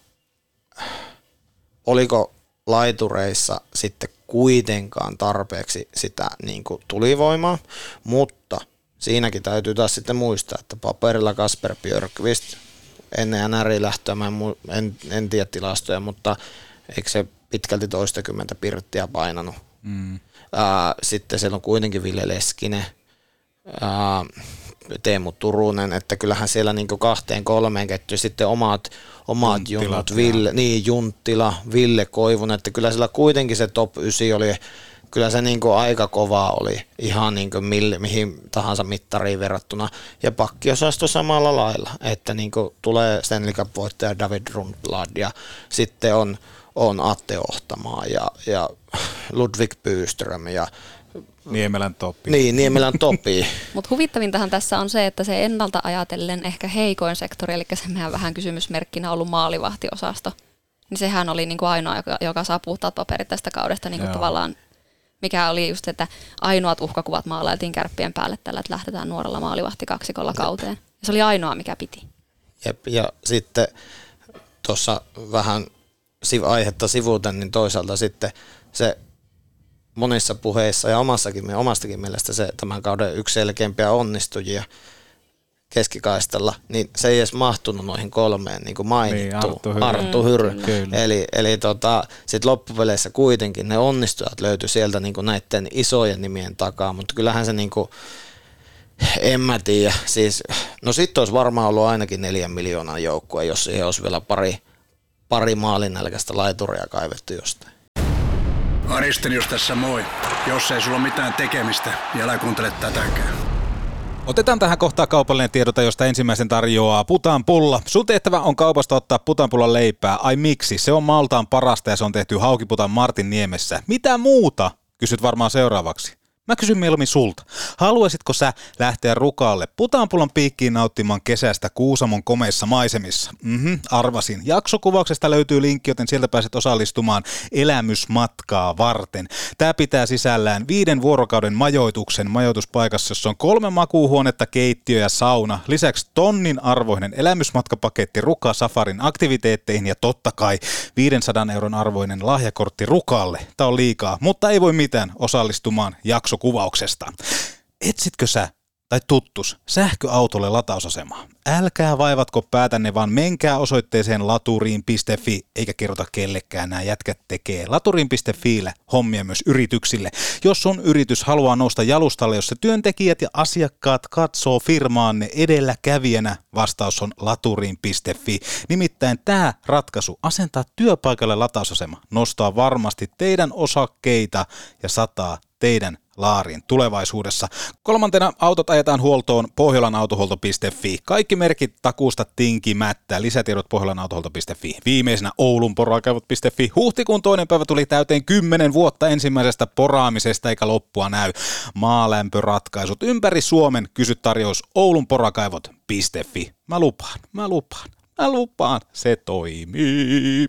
oliko laitureissa sitten kuitenkaan tarpeeksi sitä niin kuin tulivoimaa, mutta siinäkin täytyy taas sitten muistaa, että paperilla Kasper Björkvist ennen NR-lähtöä, mä en, en, en tiedä tilastoja, mutta eikö se pitkälti toistakymmentä pirttiä painanut. Mm. Ää, sitten siellä on kuitenkin Ville Leskinen, ää, Teemu Turunen, että kyllähän siellä niin kahteen kolmeen ketjuun sitten omat, omat junut, Ville, niin Junttila, Ville Koivun, että kyllä siellä kuitenkin se top 9 oli, kyllä se niin aika kova oli ihan niin mille, mihin tahansa mittariin verrattuna. Ja pakkiosasto samalla lailla, että niin tulee Stanley Cup-voittaja David Rundblad ja sitten on, on Atte Ohtamaa ja, ja Ludwig Byström ja Niemelän Topi. Niin, Niemelän Topi. [laughs] Mutta huvittavintahan tässä on se, että se ennalta ajatellen ehkä heikoin sektori, eli se meidän vähän kysymysmerkkinä ollut maalivahtiosasto, niin sehän oli niin kuin ainoa, joka, joka saa puhtaat paperit tästä kaudesta niin kuin tavallaan mikä oli just, että ainoat uhkakuvat maalailtiin kärppien päälle tällä, että lähdetään nuorella maalivahti kaksikolla kauteen. Ja se oli ainoa, mikä piti. Jep, ja sitten tuossa vähän aihetta sivuuten, niin toisaalta sitten se monissa puheissa ja omassakin, omastakin mielestä se tämän kauden yksi selkeimpiä onnistujia keskikaistalla, niin se ei edes mahtunut noihin kolmeen niin kuin mainittu, niin, Arttu Hyry. Arttu Hyry. Mm, Eli, eli tota, sitten loppupeleissä kuitenkin ne onnistujat löytyi sieltä niin kuin näiden isojen nimien takaa, mutta kyllähän se niin kuin, en mä tiedä, siis, no sitten olisi varmaan ollut ainakin neljän miljoonan joukkue, jos siihen olisi vielä pari, pari maalinälkäistä laituria kaivettu jostain. Aristenius tässä moi. Jos ei sulla mitään tekemistä, niin älä kuuntele tätäkään. Otetaan tähän kohtaan kaupallinen tiedota, josta ensimmäisen tarjoaa Putaan pulla. Sun tehtävä on kaupasta ottaa Putaan pullan leipää. Ai miksi? Se on Maltaan parasta ja se on tehty Haukiputan Martin Niemessä. Mitä muuta? Kysyt varmaan seuraavaksi. Mä kysyn mieluummin sulta. Haluaisitko sä lähteä rukaalle putaanpullon piikkiin nauttimaan kesästä Kuusamon komeissa maisemissa? Mhm, arvasin. Jaksokuvauksesta löytyy linkki, joten sieltä pääset osallistumaan elämysmatkaa varten. Tää pitää sisällään viiden vuorokauden majoituksen majoituspaikassa, jossa on kolme makuuhuonetta, keittiö ja sauna. Lisäksi tonnin arvoinen elämysmatkapaketti Ruka Safarin aktiviteetteihin ja totta kai 500 euron arvoinen lahjakortti Rukalle. Tää on liikaa, mutta ei voi mitään osallistumaan jakso jaksokuvauksesta. Etsitkö sä tai tuttus sähköautolle latausasema? Älkää vaivatko päätänne, vaan menkää osoitteeseen laturiin.fi, eikä kerrota kellekään, nämä jätkät tekee. Laturiin.fiille hommia myös yrityksille. Jos sun yritys haluaa nousta jalustalle, jossa työntekijät ja asiakkaat katsoo firmaanne edelläkävijänä, vastaus on laturiin.fi. Nimittäin tämä ratkaisu, asentaa työpaikalle latausasema, nostaa varmasti teidän osakkeita ja sataa teidän laariin tulevaisuudessa. Kolmantena autot ajetaan huoltoon pohjolanautohuolto.fi. Kaikki merkit takuusta tinkimättä. Lisätiedot pohjolanautohuolto.fi. Viimeisenä Oulun porakaivot.fi. Huhtikuun toinen päivä tuli täyteen 10 vuotta ensimmäisestä poraamisesta eikä loppua näy. Maalämpöratkaisut ympäri Suomen. Kysy tarjous oulunporakaivot.fi. Mä lupaan, mä lupaan, mä lupaan, se toimii.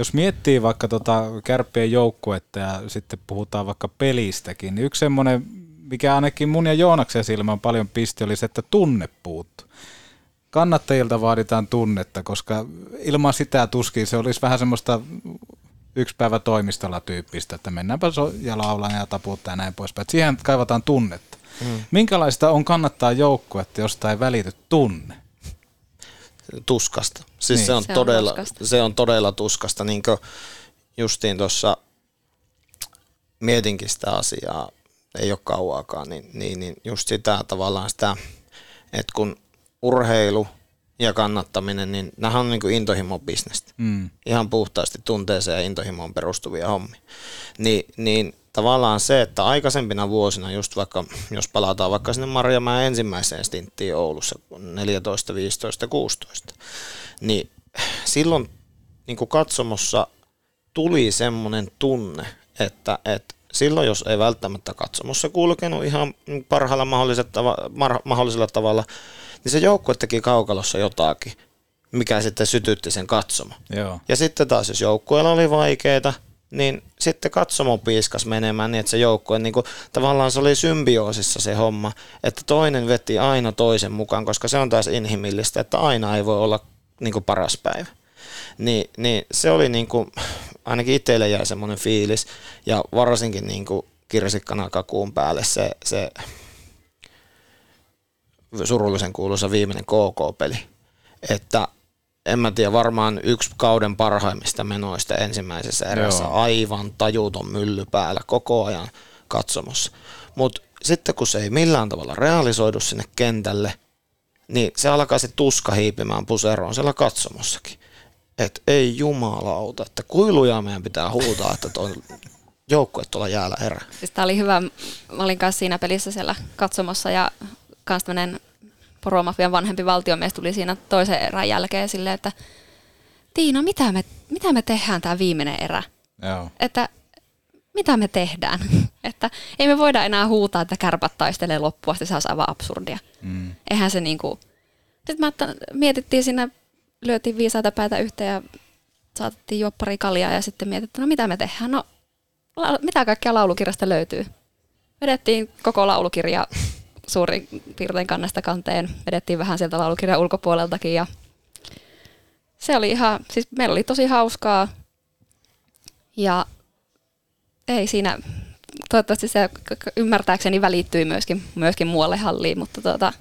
Jos miettii vaikka tota kärppien joukkuetta ja sitten puhutaan vaikka pelistäkin, niin yksi semmoinen, mikä ainakin mun ja Joonaksen silmään paljon pisti, oli se, että tunne puuttu. Kannattajilta vaaditaan tunnetta, koska ilman sitä tuskin se olisi vähän semmoista yksi päivä toimistolla tyyppistä, että mennäänpä so- ja laulaan ja taputtaa ja näin poispäin. Siihen kaivataan tunnetta. Mm. Minkälaista on kannattaa joukkuetta, josta ei välity tunne? Tuskasta. Siis niin. se, on Se on todella, tuskasta. se on todella tuskasta. Niin kuin justiin tuossa mietinkin sitä asiaa, ei ole kauaakaan, niin, niin, niin just sitä tavallaan sitä, että kun urheilu ja kannattaminen, niin nämä on niin kuin intohimon bisnestä. Mm. Ihan puhtaasti tunteeseen ja intohimoon perustuvia hommia. Ni, niin tavallaan se, että aikaisempina vuosina, just vaikka jos palataan vaikka sinne Marjamäen ensimmäiseen stinttiin Oulussa 14, 15, 16, niin silloin niin kuin katsomossa tuli semmoinen tunne, että, että silloin jos ei välttämättä katsomossa kulkenut ihan parhaalla mahdollisella, tava- mar- mahdollisella tavalla, niin se joukkue teki kaukalossa jotakin, mikä sitten sytytti sen katsomo. Joo. Ja sitten taas, jos joukkueella oli vaikeita, niin sitten katsomo piiskas menemään niin, että se joukkue, niin kuin, tavallaan se oli symbioosissa se homma, että toinen veti aina toisen mukaan, koska se on taas inhimillistä, että aina ei voi olla niin kuin paras päivä. Niin, niin se oli niin kuin, ainakin itselle jäi semmoinen fiilis, ja varsinkin niin kuin kirsikkana kakuun päälle se, se surullisen kuuluisa viimeinen KK-peli, että en mä tiedä, varmaan yksi kauden parhaimmista menoista ensimmäisessä erässä. Joo. Aivan tajuton mylly päällä koko ajan katsomossa. Mutta sitten kun se ei millään tavalla realisoidu sinne kentälle, niin se alkaa se tuska hiipimään puseroon siellä katsomossakin. Että ei jumalauta, että kuiluja meidän pitää huutaa, että tuo joukkue tuolla jäällä herää. Siis tää oli hyvä. Mä olin kanssa siinä pelissä siellä katsomassa ja kans tämmönen poromafian vanhempi valtiomies tuli siinä toisen erän jälkeen silleen, että Tiina, mitä me, mitä me tehdään tämä viimeinen erä? Joo. Että mitä me tehdään? [laughs] että ei me voida enää huutaa, että kärpät taistelee loppuun asti, se olisi aivan absurdia. Mm. Eihän se niinku... Sitten mä että mietittiin siinä, lyötiin viisaita päätä yhteen ja saatettiin juo pari kaljaa ja sitten mietittiin, no mitä me tehdään? No la- mitä kaikkea laulukirjasta löytyy? Vedettiin koko laulukirja suurin piirtein kannesta kanteen. Vedettiin vähän sieltä laulukirjan ulkopuoleltakin ja se oli ihan, siis meillä oli tosi hauskaa ja ei siinä, toivottavasti se ymmärtääkseni välittyi myöskin, myöskin muualle halliin, mutta tota,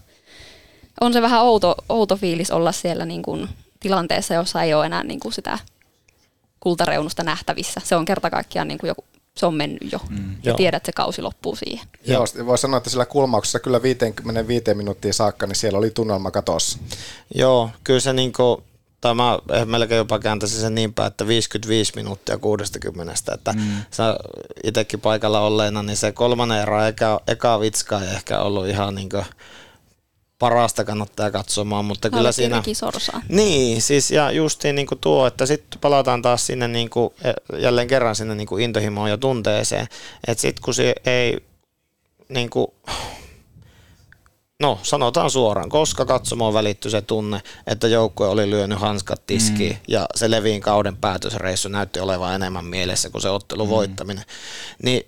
on se vähän outo, outo fiilis olla siellä niin kuin tilanteessa, jossa ei ole enää niin kuin sitä kultareunusta nähtävissä. Se on kerta kaikkiaan niin kuin joku, se on mennyt jo. Mm. Ja Joo. tiedät, että se kausi loppuu siihen. Joo, voi sanoa, että sillä kulmauksessa kyllä 55 minuuttia saakka, niin siellä oli tunnelma katossa. Joo, kyllä se niinku, tai mä eh, melkein jopa kääntäisin sen niin päin, että 55 minuuttia 60, että mm. sä itsekin paikalla olleena, niin se kolmannen erä eka, eka vitska ei ehkä ollut ihan niinku parasta kannattaa katsomaan, mutta kyllä siinä... Sorsaa. Niin, siis ja justiin niin kuin tuo, että sitten palataan taas sinne niin kuin, jälleen kerran sinne niin kuin intohimoon ja tunteeseen, että sitten kun se ei niin kuin, no sanotaan suoraan, koska katsomoon välittyi se tunne, että joukkue oli lyönyt hanskat tiskiin mm. ja se Leviin kauden päätösreissu näytti olevan enemmän mielessä kuin se ottelun mm. voittaminen, niin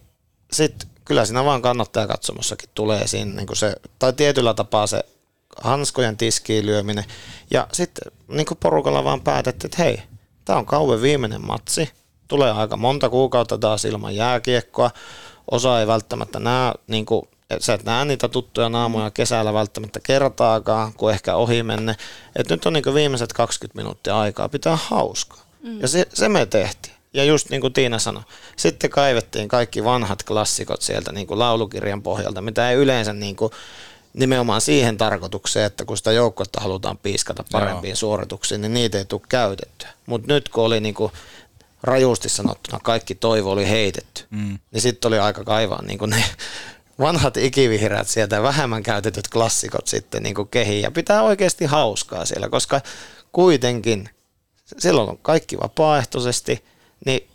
sitten kyllä siinä vaan kannattaa katsomossakin tulee siinä niin kuin se, tai tietyllä tapaa se hanskojen tiskiin lyöminen. Ja sitten niin porukalla vaan päätettiin, että hei, tämä on kauan viimeinen matsi. Tulee aika monta kuukautta taas ilman jääkiekkoa. Osa ei välttämättä näe, niin kuin, sä et näe niitä tuttuja naamoja kesällä välttämättä kertaakaan, kun ehkä ohi menne. Et nyt on niin viimeiset 20 minuuttia aikaa pitää hauskaa. Mm. Ja se, se me tehtiin. Ja just niin kuin Tiina sanoi, sitten kaivettiin kaikki vanhat klassikot sieltä niin kuin laulukirjan pohjalta, mitä ei yleensä niin kuin nimenomaan siihen tarkoitukseen, että kun sitä joukkuetta halutaan piiskata parempiin Joo. suorituksiin, niin niitä ei tule käytettyä. Mutta nyt kun oli niin kuin rajusti sanottuna kaikki toivo oli heitetty, Mm. niin sitten oli aika kaivaa niin kuin ne vanhat ikivihreät sieltä vähemmän käytetyt klassikot sitten niin kuin kehiin. Ja pitää oikeasti hauskaa siellä, koska kuitenkin silloin on kaikki vapaaehtoisesti, niin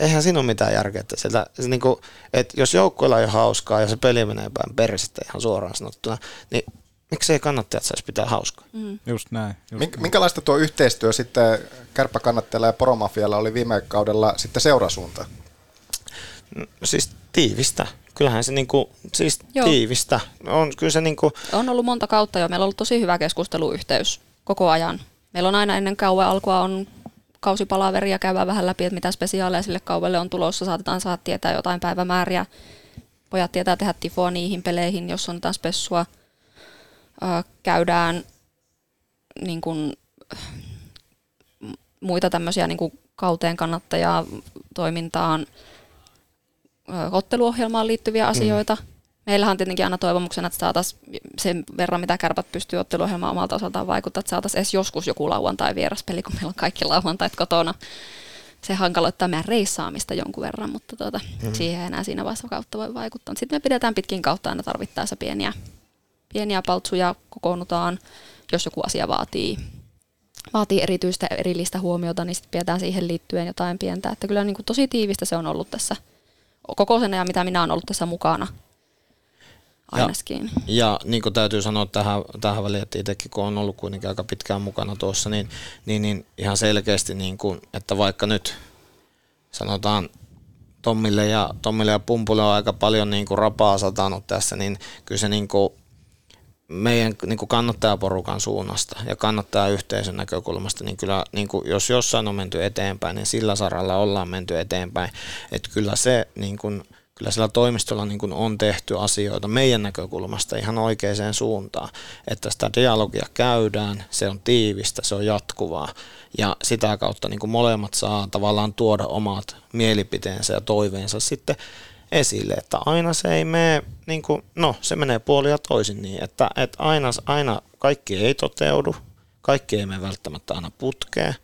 eihän siinä ole mitään järkeä. Että sieltä, se niin kuin, että jos joukkueella ei ole hauskaa ja se peli menee päin persettä ihan suoraan sanottuna, niin miksei kannattajat saisi pitää hauskaa. Mm. Just näin. Just Mink- minkälaista tuo yhteistyö sitten kärppäkannattajalla ja poromafialla oli viime kaudella sitten seurasuunta? No, siis tiivistä. Kyllähän se niinku, siis Joo. tiivistä. On, kyllä se niinku, On ollut monta kautta jo. Meillä on ollut tosi hyvä keskusteluyhteys koko ajan. Meillä on aina ennen kauan alkua on kausipalaveria, käydään vähän läpi, että mitä spesiaaleja sille kaudelle on tulossa. Saatetaan saada tietää jotain päivämääriä. Pojat tietää tehdä tifoa niihin peleihin, jos on jotain spessua. Ö, käydään niin kuin, muita tämmöisiä niin kuin kauteen kannattajaa toimintaan, ö, otteluohjelmaan liittyviä asioita. Meillähän on tietenkin aina toivomuksena, että saataisiin sen verran, mitä kärpät pystyy otteluohjelmaan omalta osaltaan vaikuttaa, että saataisiin edes joskus joku lauantai vieraspeli, kun meillä on kaikki lauantait kotona. Se hankaloittaa meidän reissaamista jonkun verran, mutta tuota, mm. siihen ei enää siinä vaiheessa kautta voi vaikuttaa. Sitten me pidetään pitkin kautta aina tarvittaessa pieniä, pieniä paltsuja, kokoonnutaan, jos joku asia vaatii, vaatii erityistä erillistä huomiota, niin sitten pidetään siihen liittyen jotain pientä. Että kyllä niin kuin tosi tiivistä se on ollut tässä koko sen ajan, mitä minä olen ollut tässä mukana ainakin. Ja, ja niin kuin täytyy sanoa tähän, tähän väliin, että itsekin kun on ollut kuitenkin aika pitkään mukana tuossa, niin, niin, niin ihan selkeästi, niin kuin, että vaikka nyt sanotaan Tommille ja, Tommille ja Pumpulle on aika paljon niin kuin rapaa satanut tässä, niin kyllä se niin kuin meidän niin kuin kannattajaporukan suunnasta ja kannattajayhteisön näkökulmasta, niin kyllä niin kuin jos jossain on menty eteenpäin, niin sillä saralla ollaan menty eteenpäin. Että kyllä se niin kuin, kyllä sillä toimistolla niin kuin on tehty asioita meidän näkökulmasta ihan oikeaan suuntaan, että sitä dialogia käydään, se on tiivistä, se on jatkuvaa ja sitä kautta niin kuin molemmat saa tavallaan tuoda omat mielipiteensä ja toiveensa sitten esille, että aina se ei mene, niin kuin, no se menee puolia toisin niin, että, että aina, aina kaikki ei toteudu, kaikki ei mene välttämättä aina putkeen.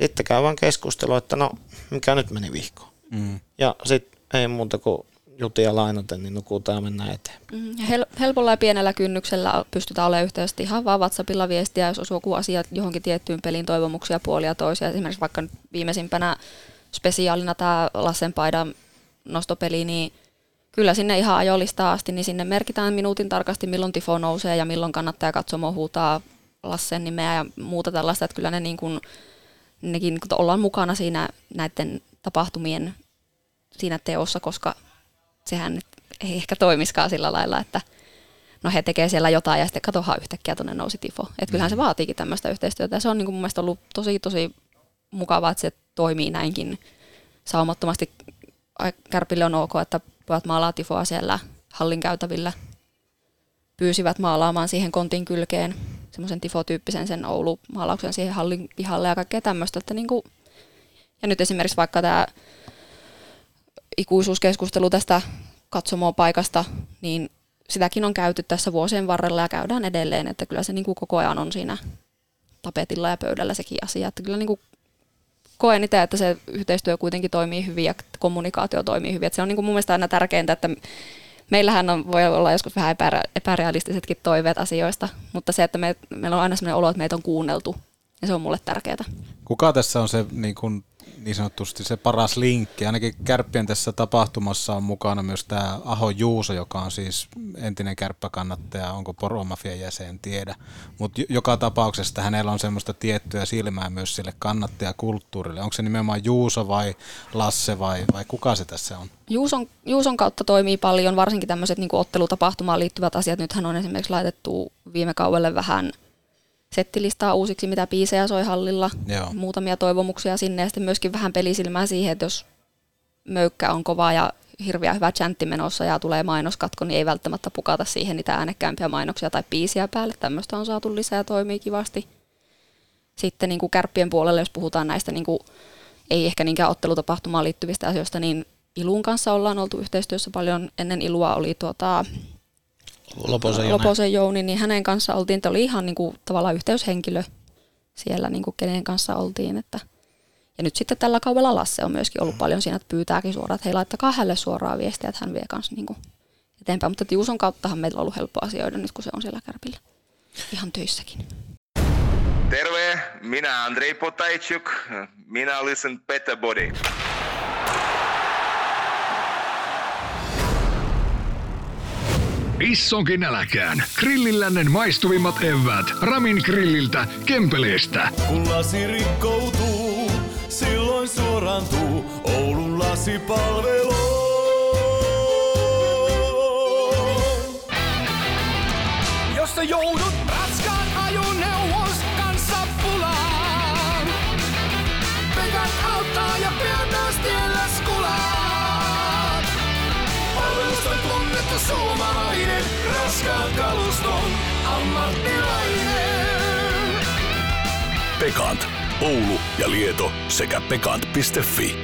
Sitten käydään keskustelua, että no mikä nyt meni vihkoon. Mm. Ja sitten ei muuta kuin jutia lainaten, niin nukutaan ja mennään eteen. Mm, ja hel- helpolla ja pienellä kynnyksellä pystytään olemaan yhteydessä ihan vaan WhatsAppilla viestiä, jos osuu joku asia johonkin tiettyyn peliin toivomuksia puolia toisia. Esimerkiksi vaikka nyt viimeisimpänä spesiaalina tämä Lassen paidan nostopeli, niin kyllä sinne ihan ajolistaa asti, niin sinne merkitään minuutin tarkasti, milloin tifo nousee ja milloin kannattaa katsomo huutaa Lassen nimeä ja muuta tällaista, että kyllä ne niin kuin, nekin kun ollaan mukana siinä näiden tapahtumien siinä teossa, koska sehän nyt ei ehkä toimiskaan sillä lailla, että no he tekee siellä jotain ja sitten katohan yhtäkkiä tuonne nousi tifo. Että kyllähän se vaatiikin tämmöistä yhteistyötä ja se on niin kuin mun mielestä ollut tosi tosi mukavaa, että se toimii näinkin saumattomasti. Kärpille on ok, että pojat maalaa tifoa siellä hallin käytävillä. Pyysivät maalaamaan siihen kontin kylkeen semmoisen tifotyyppisen sen Oulu-maalauksen siihen hallin pihalle ja kaikkea tämmöistä. Että niin kuin, ja nyt esimerkiksi vaikka tämä ikuisuuskeskustelu tästä katsomopaikasta, niin sitäkin on käyty tässä vuosien varrella ja käydään edelleen, että kyllä se niin kuin koko ajan on siinä tapetilla ja pöydällä sekin asia. Että kyllä niin kuin koen itse, että se yhteistyö kuitenkin toimii hyvin ja kommunikaatio toimii hyvin. Että se on niin kuin mun mielestä aina tärkeintä, että meillähän on, voi olla joskus vähän epärealistisetkin toiveet asioista, mutta se, että me, meillä on aina sellainen olo, että meitä on kuunneltu, ja se on mulle tärkeää. Kuka tässä on se niin, kuin, niin sanotusti se paras linkki? Ainakin Kärppien tässä tapahtumassa on mukana myös tämä Aho Juuso, joka on siis entinen kärppäkannattaja, onko Poromafian jäsen, en tiedä. Mutta joka tapauksessa hänellä on semmoista tiettyä silmää myös sille kannattajakulttuurille. Onko se nimenomaan Juuso vai Lasse vai, vai kuka se tässä on? Juuson, Juuson kautta toimii paljon, varsinkin tämmöiset niin ottelutapahtumaan liittyvät asiat. Nythän on esimerkiksi laitettu viime kaudelle vähän settilistaa uusiksi, mitä biisejä soi hallilla. Joo. Muutamia toivomuksia sinne ja sitten myöskin vähän pelisilmää siihen, että jos möykkä on kova ja hirveä hyvä chantti menossa ja tulee mainoskatko, niin ei välttämättä pukata siihen niitä äänekkäämpiä mainoksia tai biisiä päälle. Tämmöistä on saatu lisää ja toimii kivasti. Sitten niin kuin kärppien puolelle, jos puhutaan näistä niin kuin, ei ehkä niinkään ottelutapahtumaan liittyvistä asioista, niin Ilun kanssa ollaan oltu yhteistyössä paljon. Ennen Ilua oli tuota, Loposen Jouni. Loposen Jouni, niin hänen kanssa oltiin, että oli ihan niin kuin, tavallaan yhteyshenkilö siellä, niin kuin, kenen kanssa oltiin. Että. Ja nyt sitten tällä kaudella Lasse on myöskin ollut paljon siinä, että pyytääkin suoraan, että hei laittakaa hänelle suoraan viestiä, että hän vie kanssa niin kuin, eteenpäin. Mutta Juuson kauttahan meillä on ollut helppo asioida nyt, kun se on siellä kärpillä. Ihan töissäkin. Terve, minä Andrei Potajczuk, minä listen Better Body. Issonkin äläkään. Grillillännen maistuvimmat evät. Ramin grilliltä, Kempeleestä. Kun lasi rikkoutuu, silloin suorantuu Oulun lasipalvelu. Jos sä joudut raskaan ajoneuvos kanssa pulaan, Pekat auttaa ja pian taas tiellä skulaat. Palvelusta tunnettu suomalainen, raskaan kaluston ammattilainen. Pekant. Oulu ja Lieto sekä pekant.fi.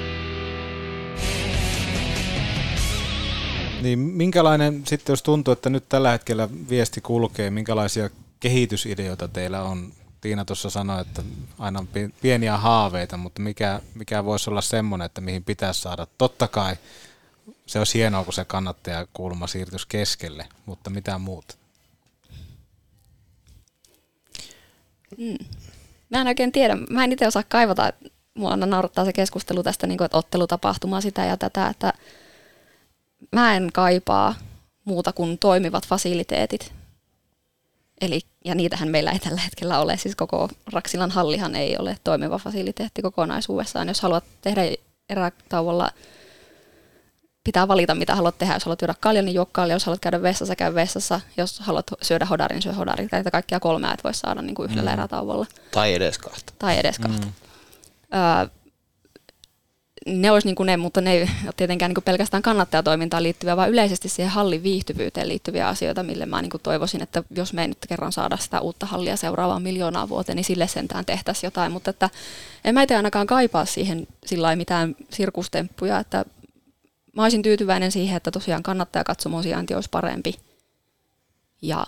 Niin minkälainen sitten, jos tuntuu, että nyt tällä hetkellä viesti kulkee, minkälaisia kehitysideoita teillä on? Tiina tuossa sanoi, että aina on pi- pieniä haaveita, mutta mikä, mikä voisi olla semmoinen, että mihin pitäisi saada? Totta kai se olisi hienoa, kun se kannattajakulma siirtyisi keskelle, mutta mitä muuta? Mm. Mä en oikein tiedä. Mä en itse osaa kaivata. Mua aina naurattaa se keskustelu tästä, niin kuin, että ottelutapahtumaa sitä ja tätä, että mä en kaipaa muuta kuin toimivat fasiliteetit. Eli, ja niitähän meillä ei tällä hetkellä ole. Siis koko Raksilan hallihan ei ole toimiva fasiliteetti kokonaisuudessaan. Jos haluat tehdä erätauolla, pitää valita mitä haluat tehdä. Jos haluat juoda kaljan, niin juo kaljan. Jos haluat käydä vessassa, käy vessassa. Jos haluat syödä hodarin, niin syö hodarin. Näitä kaikkia kolmea et voi saada niin kuin yhdellä Mm. erätauolla. Tai edes kahta. Tai edes kahta. Mm. Öö, ne olisi niin kuin ne, mutta ne ei ole tietenkään niin kuin pelkästään kannattajatoimintaan liittyviä, vaan yleisesti siihen hallin viihtyvyyteen liittyviä asioita, mille mä niin kuin toivoisin, että jos me ei nyt kerran saada sitä uutta hallia seuraavaan miljoonaa vuoteen, niin sille sentään tehtäisiin jotain, mutta että en mä itse ainakaan kaipaa siihen sillä mitään sirkustemppuja, että mä olisin tyytyväinen siihen, että tosiaan kannattaja katsomon sijainti olisi parempi ja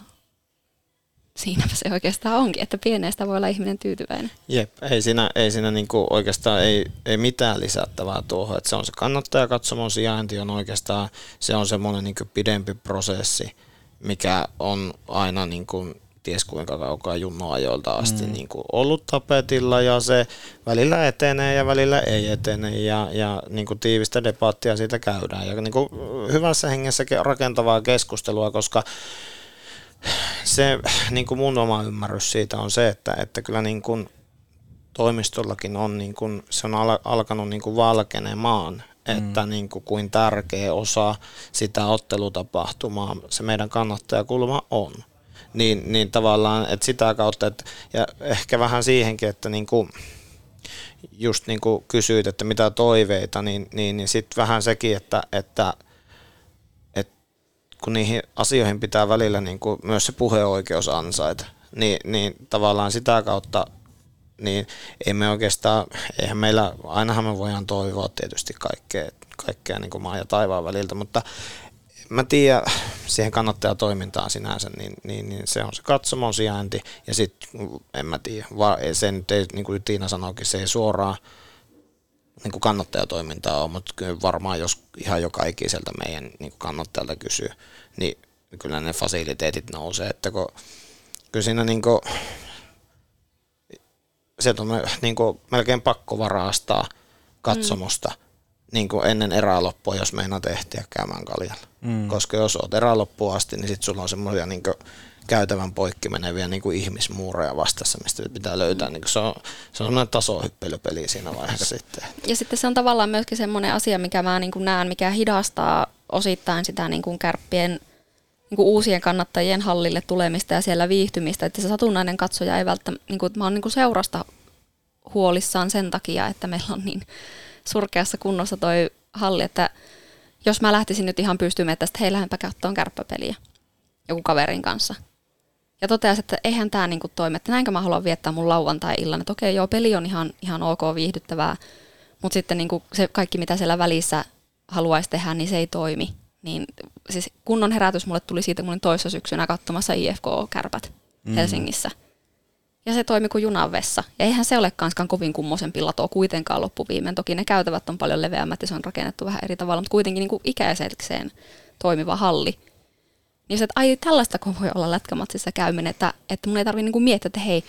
siinäpä se oikeastaan onkin, että pienestä voi olla ihminen tyytyväinen. Jep, ei siinä, ei siinä niinku oikeastaan ei, ei mitään lisättävää tuohon, että se on se kannattajakatsomon sijainti on oikeastaan, se on semmoinen niinku pidempi prosessi, mikä on aina niinku ties kuinka kaukaa junnoajoilta asti mm. niin kuin ollut tapetilla ja se välillä etenee ja välillä ei etene ja, ja niin kuin tiivistä debattia siitä käydään ja niin kuin hyvässä hengessä ke- rakentavaa keskustelua, koska se niin kuin mun oma ymmärrys siitä on se, että, että kyllä niin kuin toimistollakin on, niin kuin, se on al- alkanut niin kuin valkenemaan, että niin kuin kuin tärkeä osa sitä ottelutapahtumaa se meidän kannattajakulma on. Niin, niin tavallaan, että sitä kautta, että, ja ehkä vähän siihenkin, että niin kuin, just niin kuin kysyit, että mitä toiveita, niin, niin, niin sitten vähän sekin, että, että, että kun niihin asioihin pitää välillä niin kuin myös se puheoikeus ansaita, niin, niin tavallaan sitä kautta niin ei me oikeastaan, eihän meillä, ainahan me voidaan toivoa tietysti kaikkea, kaikkea niin kuin maan ja taivaan väliltä, mutta mä tiedän, siihen kannattaa toimintaan sinänsä, niin, niin, niin, se on se katsomon sijainti, ja sitten en mä tiedä, se nyt ei, niin kuin Tiina sanoikin, se ei suoraan niin kuin kannattajatoimintaa ole, mutta kyllä varmaan jos ihan joka ikiseltä meidän niin kuin kannattajalta kysyy, niin kyllä ne fasiliteetit nousee, että kun, kyllä siinä niin kuin, sieltä on niin kuin, melkein pakko varastaa katsomosta. Mm. Niin kuin ennen eräloppua, jos meinaa ehtiä käymään kaljalla. Mm. Koska jos oot eräloppuun asti, niin sitten sulla on semmoisia niin käytävän poikki meneviä niin kuin ihmismuureja vastassa, mistä pitää löytää. Niin kuin se on, se on semmoinen tasohyppelypeli siinä vaiheessa [laughs] sitten. Ja sitten se on tavallaan myöskin semmoinen asia, mikä mä niin kuin näen, mikä hidastaa osittain sitä niin kuin kärppien niin kuin uusien kannattajien hallille tulemista ja siellä viihtymistä, että se satunnainen katsoja ei välttämättä, niin kuin, mä oon niin kuin seurasta huolissaan sen takia, että meillä on niin surkeassa kunnossa toi halli, että jos mä lähtisin nyt ihan pystymään tästä, hei lähdenpä katsomaan kärppäpeliä joku kaverin kanssa. Ja toteaisin, että eihän tämä niinku toimi, että näinkö mä haluan viettää mun lauantai-illan. Että okei, joo, peli on ihan, ihan ok viihdyttävää, mutta sitten niinku se kaikki, mitä siellä välissä haluaisi tehdä, niin se ei toimi. Niin siis kunnon herätys mulle tuli siitä, kun olin toissa syksynä katsomassa IFK-kärpät mm. Helsingissä. Ja se toimi kuin junan vessa. Ja eihän se ole kanskaan kovin kummosen pillato kuitenkaan loppuviimeen. Toki ne käytävät on paljon leveämmät ja se on rakennettu vähän eri tavalla, mutta kuitenkin niin kuin ikäisekseen toimiva halli. Niin se, että ai tällaista voi olla lätkämatsissa käyminen, että, että mun ei tarvitse niin miettiä, että hei,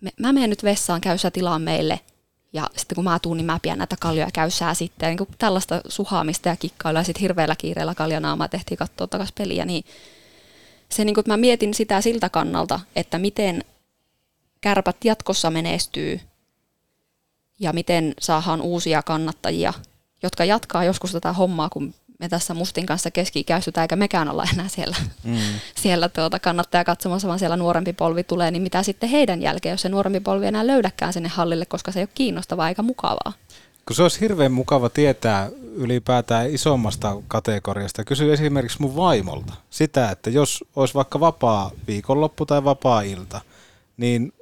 me, mä menen nyt vessaan, käy sä tilaa meille. Ja sitten kun mä tuun, niin mä pidän näitä kaljoja käy sää sitten. Niin kuin tällaista suhaamista ja kikkailua ja sitten hirveällä kiireellä kaljanaamaa tehtiin katsoa takas peliä, niin se niin kuin, että mä mietin sitä siltä kannalta, että miten kärpät jatkossa menestyy ja miten saadaan uusia kannattajia, jotka jatkaa joskus tätä hommaa, kun me tässä Mustin kanssa keski-ikäistytään, eikä mekään olla enää siellä, mm. [laughs] siellä tuota kannattaja katsomassa, vaan siellä nuorempi polvi tulee, niin mitä sitten heidän jälkeen, jos se nuorempi polvi enää löydäkään sinne hallille, koska se ei ole kiinnostavaa eikä mukavaa. Kun se olisi hirveän mukava tietää ylipäätään isommasta kategoriasta. Kysy esimerkiksi mun vaimolta sitä, että jos olisi vaikka vapaa viikonloppu tai vapaa ilta, niin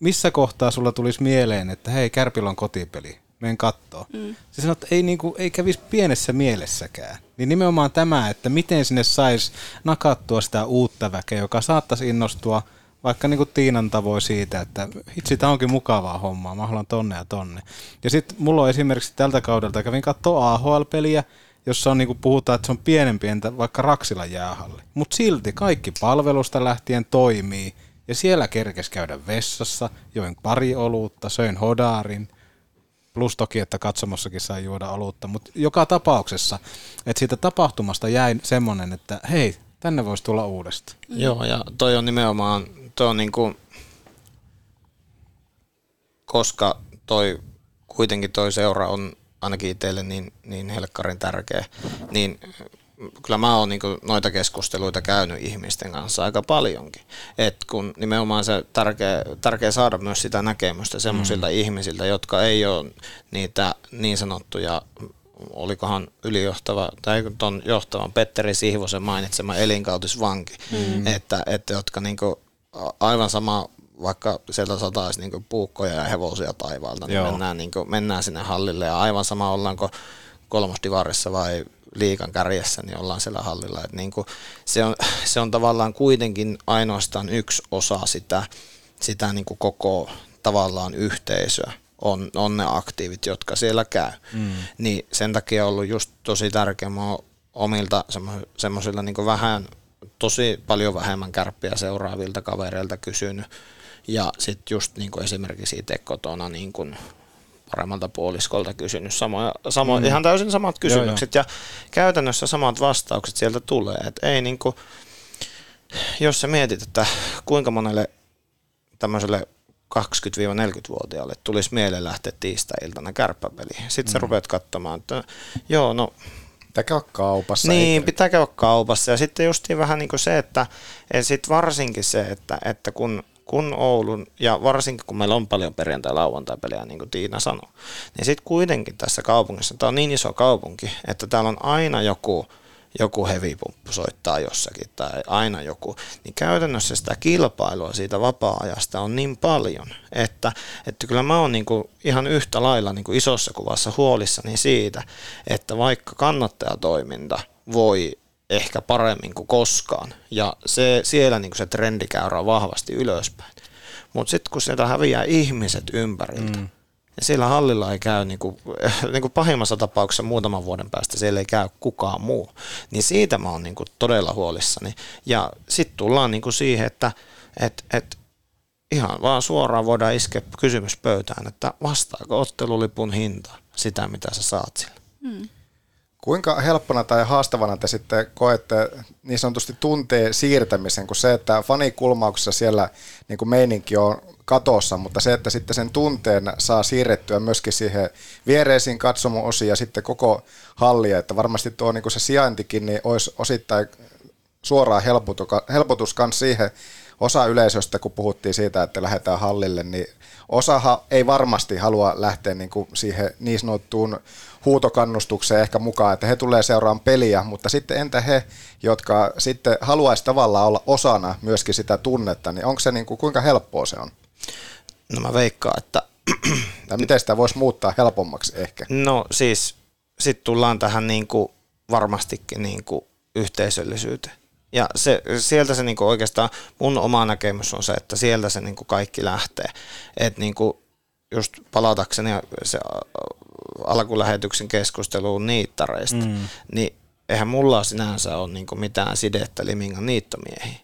missä kohtaa sulla tulisi mieleen, että hei, Kärpillä on kotipeli, menen kattoo. Mm. Se sanoo, että ei, niinku, ei kävisi pienessä mielessäkään. Niin nimenomaan tämä, että miten sinne saisi nakattua sitä uutta väkeä, joka saattaisi innostua vaikka niin kuin Tiinan tavoin siitä, että hitsi, tämä onkin mukavaa hommaa, mä haluan tonne ja tonne. Ja sitten mulla on esimerkiksi tältä kaudelta, kävin katsoa AHL-peliä, jossa on, niin kuin puhutaan, että se on pienempi entä vaikka Raksila jäähalli. Mutta silti kaikki palvelusta lähtien toimii, ja siellä kerkes käydä vessassa, join pari olutta, söin hodarin, plus toki, että katsomossakin sai juoda olutta, mutta joka tapauksessa, että siitä tapahtumasta jäi semmoinen, että hei, tänne voisi tulla uudestaan. Mm. Joo, ja toi on nimenomaan, toi on niinku, koska toi kuitenkin toi seura on ainakin itselle niin, niin helkkarin tärkeä, niin kyllä mä oon niinku noita keskusteluita käynyt ihmisten kanssa aika paljonkin. Et kun nimenomaan se tärkeä, tärkeä saada myös sitä näkemystä semmoisilta mm. ihmisiltä, jotka ei ole niitä niin sanottuja olikohan ylijohtava, tai tuon johtavan Petteri Sihvosen mainitsema elinkautisvanki, mm. että, että jotka niinku aivan sama vaikka sieltä sataisi niinku puukkoja ja hevosia taivaalta, niin mennään, niinku, mennään sinne hallille ja aivan sama ollaanko kolmosdivarissa vai liikan kärjessä, niin ollaan siellä hallilla. Et niin kuin se, on, se on tavallaan kuitenkin ainoastaan yksi osa sitä, sitä niin kuin koko tavallaan yhteisöä, on, on ne aktiivit, jotka siellä käy. Mm. Niin sen takia on ollut just tosi tärkeää, mä omilta semmoisilla niin vähän, tosi paljon vähemmän kärppiä seuraavilta kavereilta kysynyt. Ja sitten just niin kuin esimerkiksi itse kotona niin kuin paremmalta puoliskolta kysynyt samoja, samo, mm. ihan täysin samat kysymykset joo, joo. ja käytännössä samat vastaukset sieltä tulee. Et ei niinku, jos sä mietit, että kuinka monelle tämmöiselle 20-40-vuotiaalle tulisi mieleen lähteä tiistai-iltana kärppäpeliin. Sitten mm. sä rupeat katsomaan, että joo, no Pitää käydä kaupassa. Niin, eikä. pitää käydä kaupassa. Ja sitten justiin vähän niin kuin se, että sit varsinkin se, että, että kun kun Oulun, ja varsinkin kun meillä on paljon perjantai-lauantai-pelejä, niin kuin Tiina sanoi, niin sitten kuitenkin tässä kaupungissa, tämä on niin iso kaupunki, että täällä on aina joku, joku hevipumppu soittaa jossakin tai aina joku, niin käytännössä sitä kilpailua siitä vapaa-ajasta on niin paljon, että, että kyllä mä oon niin kuin ihan yhtä lailla niin kuin isossa kuvassa huolissani siitä, että vaikka kannattajatoiminta voi ehkä paremmin kuin koskaan. Ja se, siellä niin se trendikäyrä on vahvasti ylöspäin. Mutta sitten kun sieltä häviää ihmiset ympäriltä, mm. ja siellä hallilla ei käy, niin kuin, [laughs] niin kuin pahimmassa tapauksessa muutaman vuoden päästä siellä ei käy kukaan muu, niin siitä mä oon niin kuin todella huolissani. Ja sitten tullaan niin kuin siihen, että et, et, ihan vaan suoraan voidaan iskeä kysymys pöytään, että vastaako ottelulipun hinta sitä, mitä sä saat sillä. Mm. Kuinka helppona tai haastavana te sitten koette niin sanotusti tunteen siirtämisen, kun se, että fanikulmauksessa siellä niin kuin meininki on katossa, mutta se, että sitten sen tunteen saa siirrettyä myöskin siihen viereisiin katsomo-osiin ja sitten koko hallia, että varmasti tuo niin kuin se sijaintikin niin olisi osittain suoraan helpotus myös siihen osa yleisöstä, kun puhuttiin siitä, että lähdetään hallille, niin osahan ei varmasti halua lähteä niin kuin siihen niin sanottuun huutokannustukseen ehkä mukaan, että he tulee seuraamaan peliä, mutta sitten entä he, jotka sitten haluaisi tavallaan olla osana myöskin sitä tunnetta, niin onko se niin kuin, kuinka helppoa se on? No mä veikkaan, että... [clears throat] tai miten sitä voisi muuttaa helpommaksi ehkä? No siis sitten tullaan tähän niin kuin varmastikin niin kuin yhteisöllisyyteen. Ja se, sieltä se niinku oikeastaan, mun oma näkemys on se, että sieltä se niinku kaikki lähtee. Että niinku, just palatakseni se alkulähetyksen keskusteluun niittareista, mm. niin eihän mulla sinänsä ole niinku mitään sidettä Limingan niittomiehiin.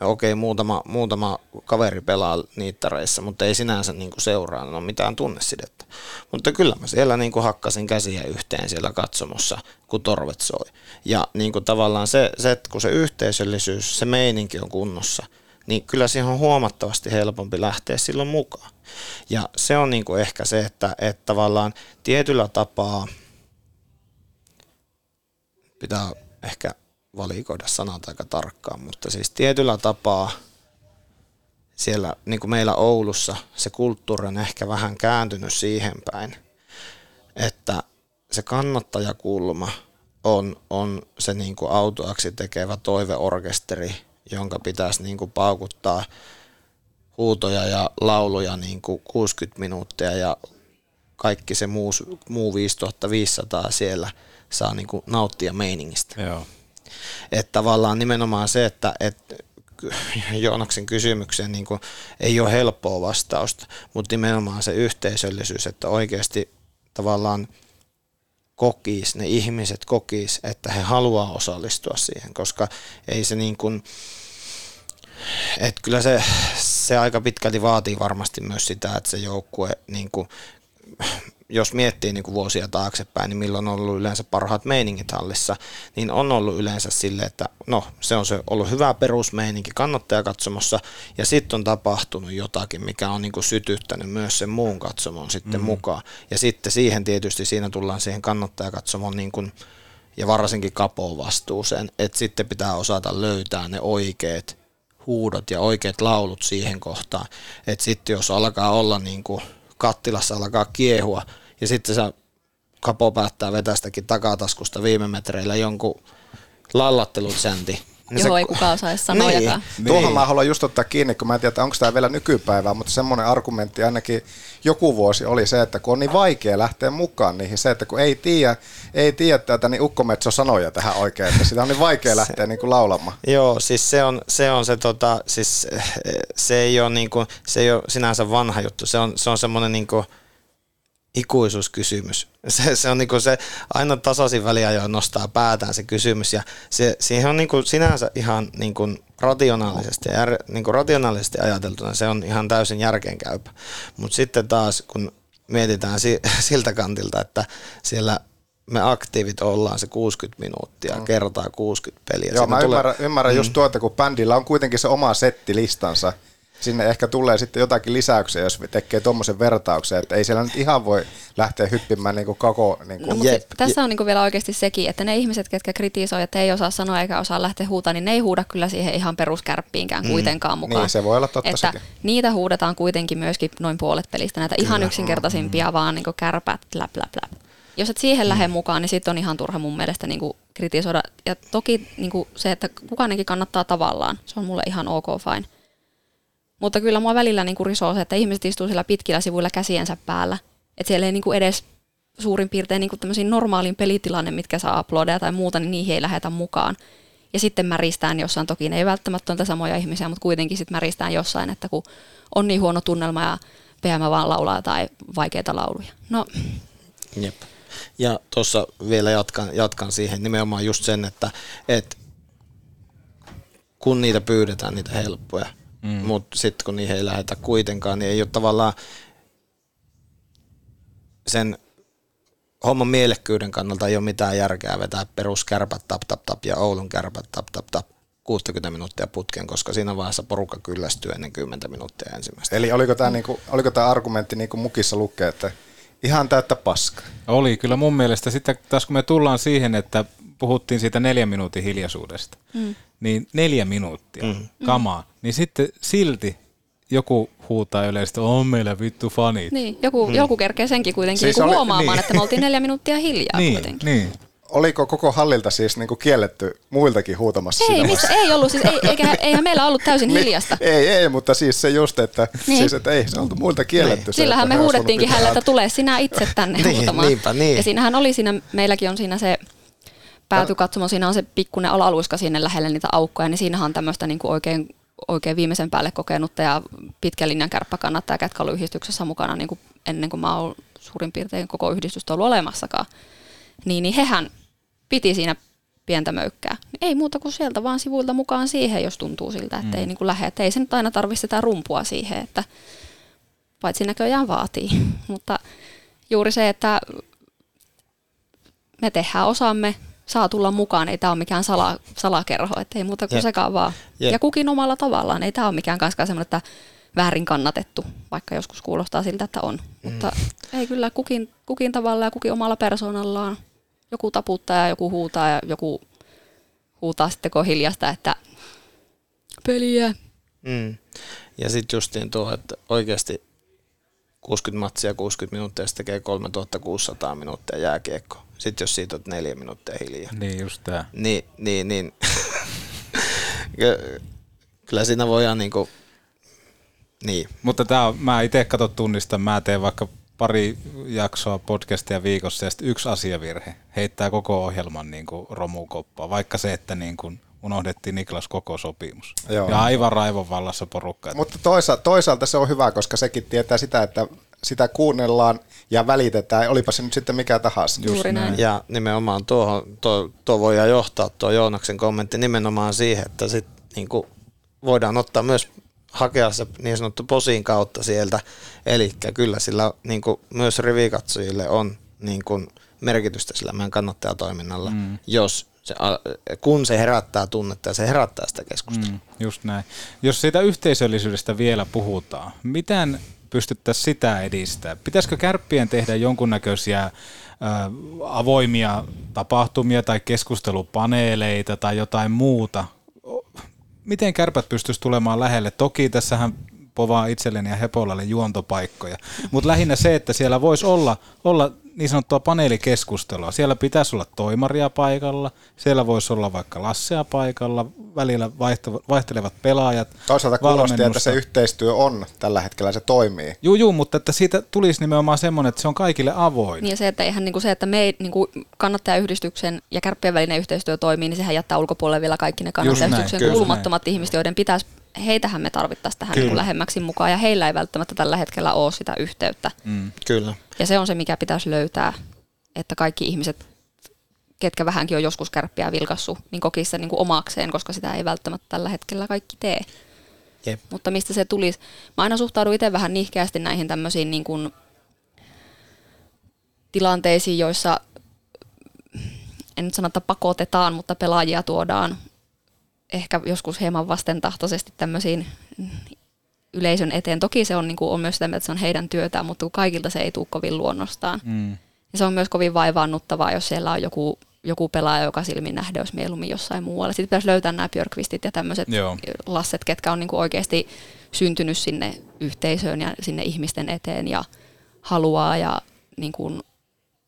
okei, muutama, muutama kaveri pelaa niittareissa, mutta ei sinänsä niin seuraa, no mitään tunnesidettä. Mutta kyllä mä siellä niin hakkasin käsiä yhteen siellä katsomossa, kun torvet soi. Ja niin tavallaan se, se, että kun se yhteisöllisyys, se meininki on kunnossa, niin kyllä siihen on huomattavasti helpompi lähteä silloin mukaan. Ja se on niin kuin ehkä se, että, että tavallaan tietyllä tapaa pitää ehkä valikoida sanat aika tarkkaan, mutta siis tietyllä tapaa siellä niin kuin meillä Oulussa se kulttuuri on ehkä vähän kääntynyt siihen päin, että se kannattajakulma on, on se niin kuin autoaksi tekevä toiveorkesteri, jonka pitäisi niin kuin paukuttaa huutoja ja lauluja niin kuin 60 minuuttia ja kaikki se muu, muu 5500 siellä saa niin kuin nauttia meiningistä. Joo. Että tavallaan nimenomaan se, että, että [laughs] Joonaksen kysymykseen niin kuin, ei ole helppoa vastausta, mutta nimenomaan se yhteisöllisyys, että oikeasti tavallaan kokis, ne ihmiset kokis, että he haluaa osallistua siihen, koska ei se niin kuin, että kyllä se, se aika pitkälti vaatii varmasti myös sitä, että se joukkue niin kuin, jos miettii niin kuin vuosia taaksepäin, niin milloin on ollut yleensä parhaat meiningit hallissa, niin on ollut yleensä sille, että no se on se ollut hyvä perusmeininki kannattajakatsomassa ja sitten on tapahtunut jotakin, mikä on niin kuin sytyttänyt myös sen muun katsomon sitten mm. mukaan. Ja sitten siihen tietysti siinä tullaan siihen kannattajakatsomon niin kuin, ja varsinkin kapoon vastuuseen, että sitten pitää osata löytää ne oikeat huudot ja oikeat laulut siihen kohtaan. Että sitten jos alkaa olla niin kuin kattilassa alkaa kiehua ja sitten se kapo päättää vetästäkin takataskusta viime metreillä jonkun lallattelusänti. Niin Joo, se, ei kukaan osaisi sanojakaan. Niin. Tuohon mä haluan just ottaa kiinni, kun mä en tiedä, onko tämä vielä nykypäivää, mutta semmoinen argumentti ainakin joku vuosi oli se, että kun on niin vaikea lähteä mukaan niihin, se, että kun ei tiedä, ei tiedä tätä, niin ukkometso sanoja tähän oikein, että sitä on niin vaikea [laughs] lähteä niin kuin laulamaan. Joo, siis se on se, on se, tota, siis, se ei ole, niin kuin, se ei ole sinänsä vanha juttu, se on, se on semmoinen niin kuin, ikuisuuskysymys. Se, se on niin se aina tasaisin väliajoin nostaa päätään se kysymys ja se, siihen on niin sinänsä ihan niin rationaalisesti, ja jär, niin rationaalisesti ajateltuna se on ihan täysin järkeenkäypä. Mutta sitten taas kun mietitään si, [laughs] siltä kantilta, että siellä me aktiivit ollaan se 60 minuuttia, mm. kertaa 60 peliä. Joo, Siinä mä tulee... ymmärrän, ymmärrän mm. just tuota, kun bändillä on kuitenkin se oma settilistansa, sinne ehkä tulee sitten jotakin lisäyksiä, jos tekee tuommoisen vertauksen, että ei siellä nyt ihan voi lähteä hyppimään niin kuin koko... Niin kuin. No, Jep. tässä on niin kuin vielä oikeasti sekin, että ne ihmiset, ketkä kritisoivat, että ei osaa sanoa eikä osaa lähteä huutaa, niin ne ei huuda kyllä siihen ihan peruskärppiinkään mm. kuitenkaan mukaan. Niin, se voi olla totta että sekin. Niitä huudetaan kuitenkin myöskin noin puolet pelistä, näitä kyllä. ihan yksinkertaisimpia, mm. vaan niin kuin kärpät, läp, läp, läp. Jos et siihen mm. lähde mukaan, niin sitten on ihan turha mun mielestä niin kuin kritisoida. Ja toki niin kuin se, että kukaanenkin kannattaa tavallaan, se on mulle ihan ok fine. Mutta kyllä mua välillä niin risoo se, että ihmiset istuu siellä pitkillä sivuilla käsiensä päällä. Että siellä ei niin kuin edes suurin piirtein niin kuin normaalin pelitilanne, mitkä saa uploadeja tai muuta, niin niihin ei lähetä mukaan. Ja sitten märistään jossain, toki ne ei välttämättä ole samoja ihmisiä, mutta kuitenkin sitten märistään jossain, että kun on niin huono tunnelma ja PM vaan laulaa tai vaikeita lauluja. No. Jep. Ja tuossa vielä jatkan, jatkan siihen nimenomaan just sen, että, että kun niitä pyydetään, niitä helppoja, Mm. Mutta sitten kun niihin ei lähdetä kuitenkaan, niin ei ole tavallaan sen homman mielekkyyden kannalta ei ole mitään järkeä vetää peruskärpät tap tap tap ja Oulun kärpät tap tap tap 60 minuuttia putken, koska siinä vaiheessa porukka kyllästyy ennen 10 minuuttia ensimmäistä. Eli oliko tämä, mm. niinku, oliko tämä argumentti niinku mukissa lukee, että ihan täyttä paska? Oli kyllä mun mielestä. Sitten taas kun me tullaan siihen, että puhuttiin siitä neljän minuutin hiljaisuudesta, mm. niin neljä minuuttia mm. kamaa, niin sitten silti joku huutaa yleisesti, on meillä vittu fanit. Niin, joku, mm. joku kerkee senkin kuitenkin siis oli, huomaamaan, niin. että me oltiin neljä minuuttia hiljaa niin, kuitenkin. Niin. Oliko koko hallilta siis niinku kielletty muiltakin huutamassa Ei, missä, ei ollut, siis ei, eikä, [laughs] eihän meillä ollut täysin niin, hiljasta. ei, ei, mutta siis se just, että, niin. siis, että ei se oltu muilta kielletty. Niin. Se, Sillähän me huudettiinkin hänelle, että tule sinä itse tänne niin, huutamaan. Niinpä, niin. Ja siinähän oli siinä, meilläkin on siinä se päätykatsomo, siinä on se pikkuinen alaluiska sinne lähelle niitä aukkoja, niin siinähän on tämmöistä niin kuin oikein, oikein viimeisen päälle kokenutta ja pitkän linjan kärppäkannattaa, ketkä ollut yhdistyksessä mukana niin kuin ennen kuin mä oon suurin piirtein koko yhdistystä ollut olemassakaan. Niin, niin hehän piti siinä pientä möykkää. ei muuta kuin sieltä vaan sivuilta mukaan siihen, jos tuntuu siltä, että Mm. ei niin kuin lähde. Että ei se nyt aina tarvitse sitä rumpua siihen, että paitsi näköjään vaatii. [laughs] Mutta juuri se, että me tehdään osamme, saa tulla mukaan, ei tämä ole mikään sala, salakerho, että ei muuta kuin Jep. sekaan vaan. Jep. Ja kukin omalla tavallaan, ei tämä ole mikään kanskaan semmoinen, että väärin kannatettu, vaikka joskus kuulostaa siltä, että on. Mm. Mutta ei kyllä kukin, kukin tavalla ja kukin omalla persoonallaan. Joku taputtaa ja joku huutaa ja joku huutaa sitten, kun on hiljasta, että peliä. Mm. Ja sitten justiin tuo, että oikeasti 60 matsia 60 minuuttia, se tekee 3600 minuuttia jääkiekko. Sitten jos siitä on neljä minuuttia hiljaa. Niin just tää. Niin, niin, niin. [laughs] Ky- Kyllä siinä voidaan niinku, niin. Mutta tää on, mä itse kato tunnistan, mä teen vaikka pari jaksoa podcastia viikossa ja sitten yksi asiavirhe heittää koko ohjelman niin kuin romukoppaa, vaikka se, että niin kuin unohdettiin Niklas koko sopimus. Joo. Ja aivan raivon vallassa porukka. Mutta toisaalta, toisaalta se on hyvä, koska sekin tietää sitä, että sitä kuunnellaan ja välitetään, olipa se nyt sitten mikä tahansa. Ja nimenomaan tuohon, tuo, tuo voidaan johtaa tuo Joonaksen kommentti nimenomaan siihen, että sit niinku voidaan ottaa myös hakea se niin sanottu posin kautta sieltä. Eli kyllä sillä niinku myös rivikatsojille on niinku merkitystä sillä meidän kannattajatoiminnalla, mm. jos se, kun se herättää tunnetta ja se herättää sitä keskustelua. Mm, just näin. Jos siitä yhteisöllisyydestä vielä puhutaan, miten pystyttäisiin sitä edistää? Pitäisikö kärppien tehdä jonkunnäköisiä avoimia tapahtumia tai keskustelupaneeleita tai jotain muuta? Miten kärpät pystyisi tulemaan lähelle? Toki tässähän povaa itselleni ja Hepolalle juontopaikkoja, mutta lähinnä se, että siellä voisi olla, olla niin sanottua paneelikeskustelua. Siellä pitäisi olla toimaria paikalla, siellä voisi olla vaikka Lassea paikalla, välillä vaihtelevat pelaajat. Toisaalta kuulosti, että se yhteistyö on tällä hetkellä, se toimii. Juu, juu, mutta että siitä tulisi nimenomaan semmoinen, että se on kaikille avoin. Niin ja se, että eihän niinku se, että me niinku kannattajayhdistyksen ja kärppien välinen yhteistyö toimii, niin sehän jättää ulkopuolelle vielä kaikki ne kannattajayhdistyksen kuulumattomat ihmiset, joiden pitäisi, heitähän me tarvittaisiin tähän Kyllä. niinku lähemmäksi mukaan, ja heillä ei välttämättä tällä hetkellä ole sitä yhteyttä. Mm. Kyllä. Ja se on se, mikä pitäisi löytää, että kaikki ihmiset, ketkä vähänkin on joskus kärppiä vilkassu, niin kokisi sen niin kuin omakseen, koska sitä ei välttämättä tällä hetkellä kaikki tee. Jep. Mutta mistä se tulisi? Mä aina suhtaudun itse vähän nihkeästi näihin tämmöisiin niin kuin tilanteisiin, joissa en nyt sano, että pakotetaan, mutta pelaajia tuodaan ehkä joskus hieman vastentahtoisesti tämmöisiin yleisön eteen. Toki se on, niin kuin, on myös sitä, että se on heidän työtään, mutta kun kaikilta se ei tule kovin luonnostaan. Mm. Ja se on myös kovin vaivaannuttavaa, jos siellä on joku, joku pelaaja, joka silmin nähdä olisi mieluummin jossain muualla. Sitten pitäisi löytää nämä Björkvistit ja tämmöiset lasset, ketkä on niin kuin oikeasti syntynyt sinne yhteisöön ja sinne ihmisten eteen ja haluaa ja niin kuin,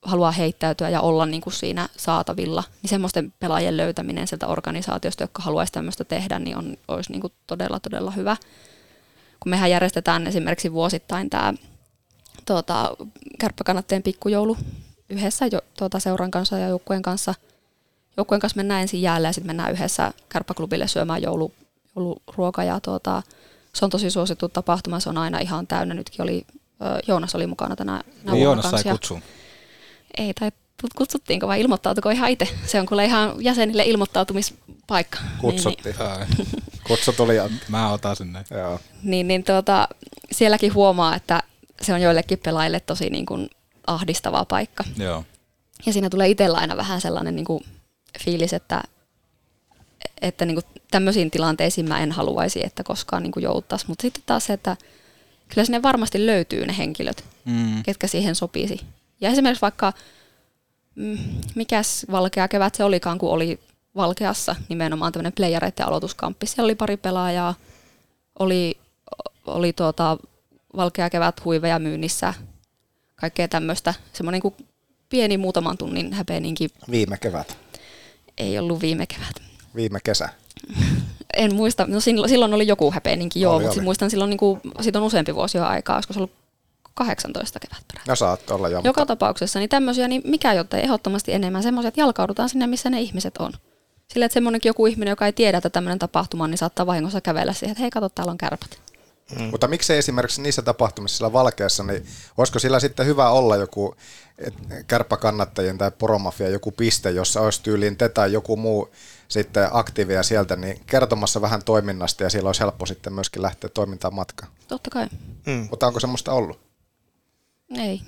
haluaa heittäytyä ja olla niin kuin siinä saatavilla. Niin semmoisten pelaajien löytäminen sieltä organisaatiosta, jotka haluaisi tämmöistä tehdä, niin on, olisi niin kuin todella, todella hyvä. Kun mehän järjestetään esimerkiksi vuosittain tämä tuota, kärppäkannatteen pikkujoulu yhdessä jo, tuota, seuran kanssa ja joukkueen kanssa. Joukkueen kanssa mennään ensin jäälle ja sitten mennään yhdessä kärppäklubille syömään joulu, jouluruoka. Ja tuota, se on tosi suosittu tapahtuma, se on aina ihan täynnä. Nytkin oli, Joonas oli mukana tänä, tänä Niin vuonna Joonas sai kanssa ja- kutsun. Ei, tai kutsuttiinko vai ilmoittautuko ihan itse? Se on kuule ihan jäsenille ilmoittautumispaikka. Kutsuttiin. Niin, Kutsu tuli. Ja... Mä otan näin. Joo. niin, niin tuota, sielläkin huomaa, että se on joillekin pelaajille tosi niin kuin ahdistava paikka. Joo. Ja siinä tulee itsellä aina vähän sellainen niin kuin fiilis, että, että niin kuin tämmöisiin tilanteisiin mä en haluaisi, että koskaan niin kuin jouduttaisiin. Mutta sitten taas se, että kyllä sinne varmasti löytyy ne henkilöt, Mm. ketkä siihen sopisi. Ja esimerkiksi vaikka, mm, mikäs valkea kevät se olikaan, kun oli Valkeassa nimenomaan tämmöinen playereiden aloituskamppi. Siellä oli pari pelaajaa, oli, oli tuota, valkea kevät huiveja myynnissä, kaikkea tämmöistä. Semmoinen kuin pieni muutaman tunnin häpeeninkin Viime kevät, ei ollut viime kevät. viime kesä. [laughs] En muista, no silloin, silloin oli joku häpeeninkin, joo, Oli, mutta oli. muistan silloin, niin kuin, siitä on useampi vuosi jo aikaa, olisiko se ollut 18 kevät perään. No saattoi olla jo. Joka tapauksessa niin tämmöisiä, niin mikä jotta ehdottomasti enemmän semmoisia, että jalkaudutaan sinne, missä ne ihmiset on. Sillä, että semmoinenkin joku ihminen, joka ei tiedä, että tämmöinen tapahtuma on, niin saattaa vahingossa kävellä siihen, että hei, kato, täällä on kärpät. Mm. Mutta miksei esimerkiksi niissä tapahtumissa siellä Valkeassa, niin olisiko sillä sitten hyvä olla joku kärppäkannattajien tai poromafia joku piste, jossa olisi tyyliin te tai joku muu sitten aktiivia sieltä, niin kertomassa vähän toiminnasta ja siellä olisi helppo sitten myöskin lähteä toimintaan matkaan. Totta kai. Mm. Mutta onko semmoista ollut? Ei.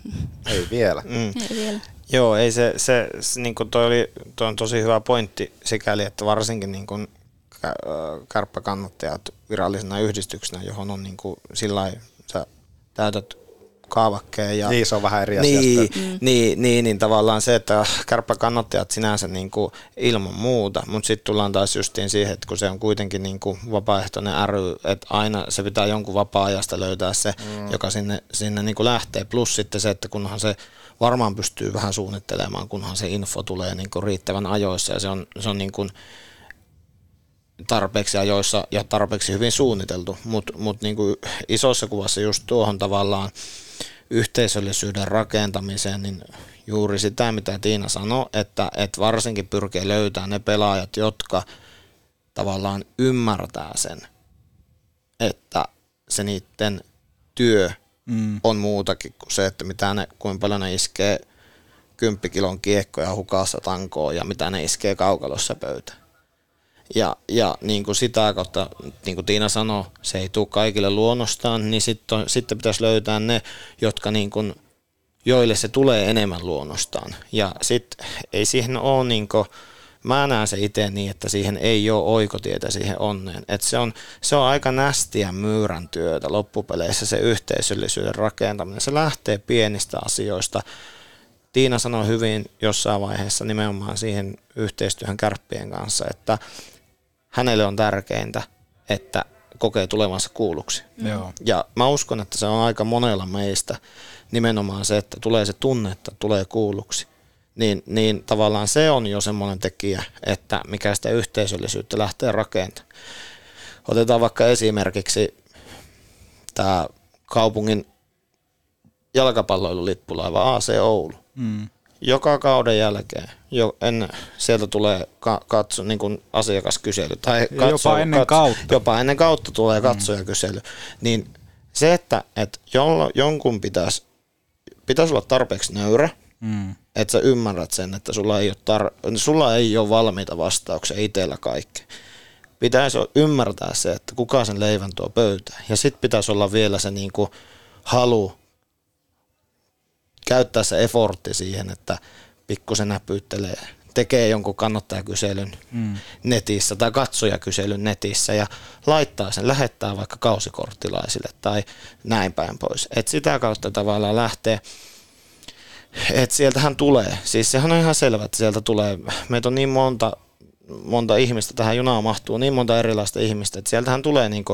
Ei vielä. Mm. Ei vielä. Joo, ei se, se, se niin kuin toi, oli, toi on tosi hyvä pointti sikäli, että varsinkin niin kuin kärppäkannattajat virallisena yhdistyksenä, johon on niin kuin sillä lailla, sä täytät kaavakkeen. Ja, niin, se on vähän eri asia. Niin, mm. niin, niin, niin, tavallaan se, että kärppäkannattajat sinänsä niin kuin ilman muuta, mutta sitten tullaan taas justiin siihen, että kun se on kuitenkin niin kuin vapaaehtoinen ry, että aina se pitää jonkun vapaa-ajasta löytää se, mm. joka sinne, sinne niin kuin lähtee, plus sitten se, että kunhan se varmaan pystyy vähän suunnittelemaan, kunhan se info tulee niin kuin riittävän ajoissa ja se on, se on niin kuin, tarpeeksi ajoissa ja tarpeeksi hyvin suunniteltu, mutta mut niinku isossa kuvassa just tuohon tavallaan yhteisöllisyyden rakentamiseen, niin juuri sitä, mitä Tiina sanoi, että, että varsinkin pyrkii löytämään ne pelaajat, jotka tavallaan ymmärtää sen, että se niiden työ mm. on muutakin kuin se, että mitä ne, kuinka paljon ne iskee kymppikilon kiekkoja hukassa tankoon ja mitä ne iskee kaukalossa pöytään. Ja, ja niin kuin sitä kautta, niin kuin Tiina sanoi, se ei tule kaikille luonnostaan, niin sitten, sitten pitäisi löytää ne, jotka niin kuin, joille se tulee enemmän luonnostaan. Ja sitten ei siihen ole niin kuin, mä näen se itse niin, että siihen ei ole oikotietä siihen onneen. Et se, on, se on aika nästiä myyrän työtä loppupeleissä se yhteisöllisyyden rakentaminen. Se lähtee pienistä asioista. Tiina sanoi hyvin jossain vaiheessa nimenomaan siihen yhteistyöhön kärppien kanssa, että hänelle on tärkeintä, että kokee tulevansa kuulluksi. Mm. Joo. Ja mä uskon, että se on aika monella meistä nimenomaan se, että tulee se tunne, että tulee kuulluksi. Niin, niin tavallaan se on jo semmoinen tekijä, että mikä sitä yhteisöllisyyttä lähtee rakentamaan. Otetaan vaikka esimerkiksi tämä kaupungin jalkapalloilulippulaiva AC Oulu. Mm joka kauden jälkeen, jo en, sieltä tulee ka, katso, niin kuin asiakaskysely. Tai katso, jopa ennen katso, kautta. Jopa ennen kautta tulee katsojakysely. Mm. Niin se, että, että jollo, jonkun pitäisi, pitäisi olla tarpeeksi nöyrä, mm. että sä ymmärrät sen, että sulla ei ole, tar- sulla ei ole valmiita vastauksia itsellä kaikki. Pitäisi ymmärtää se, että kuka sen leivän tuo pöytään. Ja sitten pitäisi olla vielä se niin kuin halu käyttää se effortti siihen, että pikkusen näpyttelee, tekee jonkun kannattajakyselyn mm. netissä tai katsojakyselyn netissä ja laittaa sen, lähettää vaikka kausikorttilaisille tai näin päin pois. Et sitä kautta tavallaan lähtee, että sieltähän tulee, siis sehän on ihan selvä, että sieltä tulee, meitä on niin monta monta ihmistä, tähän junaan mahtuu niin monta erilaista ihmistä, että sieltähän tulee niin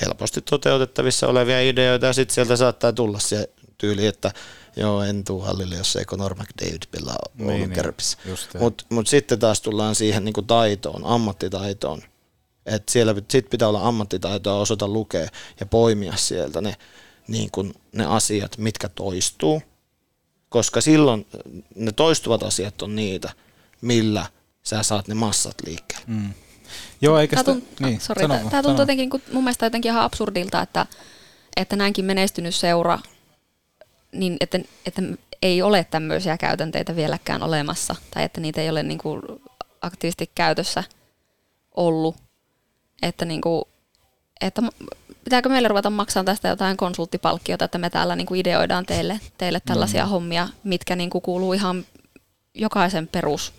helposti toteutettavissa olevia ideoita ja sitten sieltä saattaa tulla se tyyli, että joo, en tuu hallille, jos ei Conor McDavid pelaa Oulun niin, kärpissä. Mutta mut sitten taas tullaan siihen niin taitoon, ammattitaitoon. Että siellä sit pitää olla ammattitaitoa osata lukea ja poimia sieltä ne, niin kun, ne asiat, mitkä toistuu. Koska silloin ne toistuvat asiat on niitä, millä sä saat ne massat liikkeelle. Mm. Joo, eikä tämä, tunt, niin, sorry, sano, tämä tuntuu jotenkin mun mielestä jotenkin ihan absurdilta, että, että näinkin menestynyt seura niin että, että ei ole tämmöisiä käytänteitä vieläkään olemassa, tai että niitä ei ole niin kuin aktiivisesti käytössä ollut. Että, niin kuin, että pitääkö meille ruveta maksamaan tästä jotain konsulttipalkkiota, että me täällä niin kuin ideoidaan teille, teille tällaisia mm. hommia, mitkä niin kuin kuuluu ihan jokaisen perus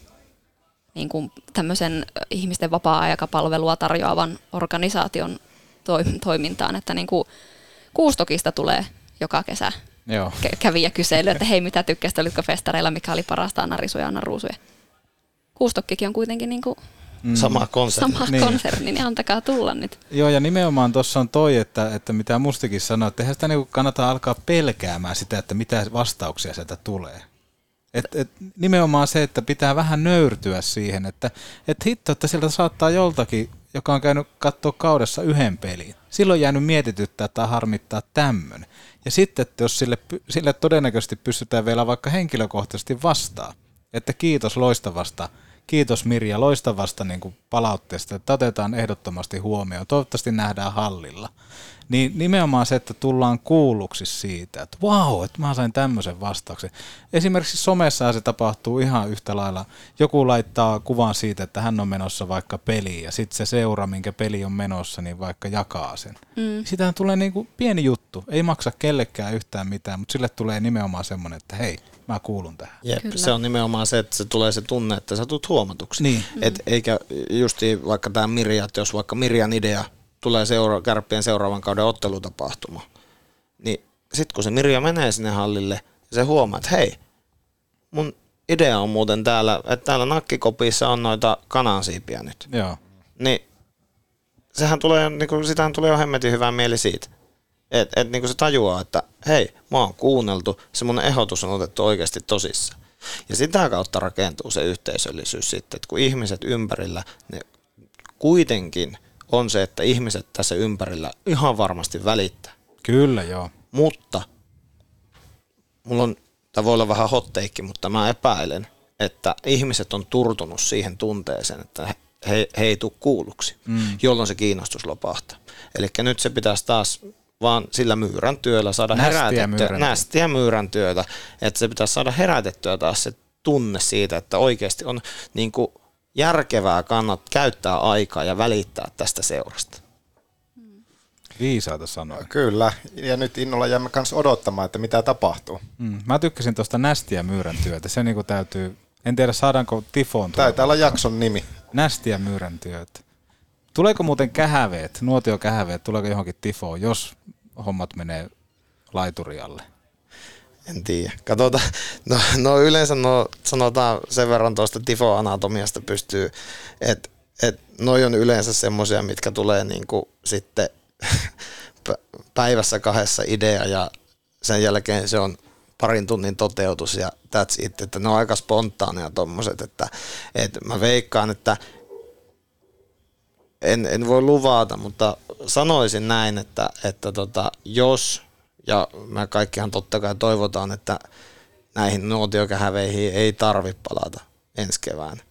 niin kuin tämmöisen ihmisten vapaa-aikapalvelua tarjoavan organisaation toimintaan, että niin kuin kuustokista tulee joka kesä Joo. kävi ja kysely, että hei mitä tykkäsit, olitko festareilla, mikä oli parasta Anna Risuja ja Anna Ruusuja. Kuustokkikin on kuitenkin niin kuin mm. sama konserni. Sama niin. konserni, niin antakaa tulla nyt. Joo, ja nimenomaan tuossa on toi, että, että mitä mustikin sanoi, että eihän sitä niin kannata alkaa pelkäämään sitä, että mitä vastauksia sieltä tulee. Et, et, nimenomaan se, että pitää vähän nöyrtyä siihen, että et hitto, että sieltä saattaa joltakin, joka on käynyt katsoa kaudessa yhden pelin. Silloin jäänyt mietityttää tai harmittaa tämmöinen. Ja sitten, että jos sille, sille todennäköisesti pystytään vielä vaikka henkilökohtaisesti vastaan, että kiitos loistavasta kiitos Mirja loistavasta niin kuin palautteesta, että otetaan ehdottomasti huomioon. Toivottavasti nähdään hallilla. Niin nimenomaan se, että tullaan kuulluksi siitä, että vau, että mä sain tämmöisen vastauksen. Esimerkiksi somessa se tapahtuu ihan yhtä lailla. Joku laittaa kuvan siitä, että hän on menossa vaikka peliin ja sitten se seura, minkä peli on menossa, niin vaikka jakaa sen. Mm. Sitähän tulee niin kuin pieni juttu. Ei maksa kellekään yhtään mitään, mutta sille tulee nimenomaan semmoinen, että hei, mä kuulun tähän. Jep, se on nimenomaan se, että se tulee se tunne, että sä tulet huomatuksi. Niin. Et eikä justi vaikka tämä Mirja, että jos vaikka Mirjan idea tulee seura- kärppien seuraavan kauden ottelutapahtuma, niin sitten kun se Mirja menee sinne hallille, se huomaa, että hei, mun idea on muuten täällä, että täällä nakkikopissa on noita kanansiipiä nyt. Joo. Niin sehän tulee, niin kuin, sitähän tulee jo hemmetin hyvää mieli siitä. Että et, niin se tajuaa, että hei, mä oon kuunneltu, se mun ehdotus on otettu oikeasti tosissa. Ja sitä kautta rakentuu se yhteisöllisyys sitten, että kun ihmiset ympärillä, ne kuitenkin on se, että ihmiset tässä ympärillä ihan varmasti välittää. Kyllä, joo. Mutta mulla on, tämä voi olla vähän hotteikki, mutta mä epäilen, että ihmiset on turtunut siihen tunteeseen, että he, he, he ei tule kuulluksi, Mm. jolloin se kiinnostus lopahtaa. Eli nyt se pitäisi taas vaan sillä myyrän työllä saada Nästiä herätettyä, myyrän työtä. nästiä myyrän työtä, että se pitäisi saada herätettyä taas se tunne siitä, että oikeasti on niin kuin järkevää kannat käyttää aikaa ja välittää tästä seurasta. Viisaita sanoja. Kyllä, ja nyt innolla jäämme kanssa odottamaan, että mitä tapahtuu. Mm. Mä tykkäsin tuosta Nästiä myyrän työtä. Se niinku täytyy, en tiedä saadaanko tifoon. Taitaa olla jakson nimi. Nästiä myyrän työtä. Tuleeko muuten kähäveet, nuotiokähäveet, tuleeko johonkin tifoon, jos hommat menee laiturialle? En tiedä. Katsotaan. No, no yleensä no, sanotaan sen verran tuosta tifoanatomiasta pystyy, että et noi on yleensä semmoisia, mitkä tulee niinku sitten [laughs] pä- päivässä kahdessa idea ja sen jälkeen se on parin tunnin toteutus ja that's it, että ne on aika spontaaneja tommoset, että, että mä veikkaan, että en, en voi luvata, mutta sanoisin näin, että, että tota, jos, ja me kaikkihan totta kai toivotaan, että näihin nuotiokähäveihin ei tarvi palata ensi kevään.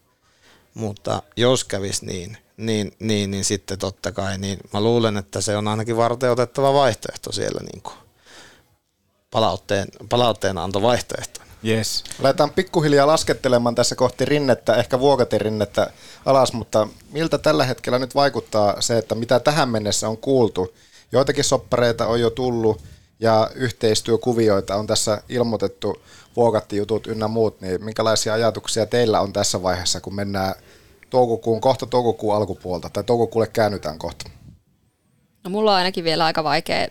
Mutta jos kävisi niin, niin, niin, niin sitten totta kai, niin mä luulen, että se on ainakin varten otettava vaihtoehto siellä niin kuin palautteen, palautteen anto vaihtoehto. Yes. Lähdetään pikkuhiljaa laskettelemaan tässä kohti rinnettä, ehkä vuokatin rinnettä alas, mutta miltä tällä hetkellä nyt vaikuttaa se, että mitä tähän mennessä on kuultu? Joitakin soppareita on jo tullut ja yhteistyökuvioita on tässä ilmoitettu, vuokattijutut ynnä muut, niin minkälaisia ajatuksia teillä on tässä vaiheessa, kun mennään toukokuun, kohta toukokuun alkupuolta, tai toukokuulle käännytään kohta? No mulla on ainakin vielä aika vaikea,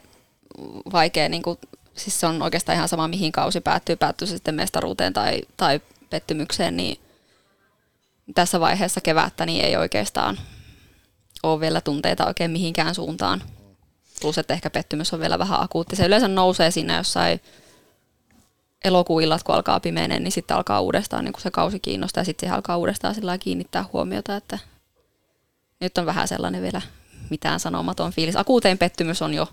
vaikea niin kuin, siis se on oikeastaan ihan sama mihin kausi päättyy, päättyy se sitten mestaruuteen tai, tai pettymykseen, niin tässä vaiheessa kevättä niin ei oikeastaan ole vielä tunteita oikein mihinkään suuntaan. Plus, että ehkä pettymys on vielä vähän akuutti. Se yleensä nousee siinä jossain elokuun illat, kun alkaa pimeinen, niin sitten alkaa uudestaan niin kun se kausi kiinnostaa ja sitten siihen alkaa uudestaan sillä kiinnittää huomiota, että nyt on vähän sellainen vielä mitään sanomaton fiilis. Akuutein pettymys on jo,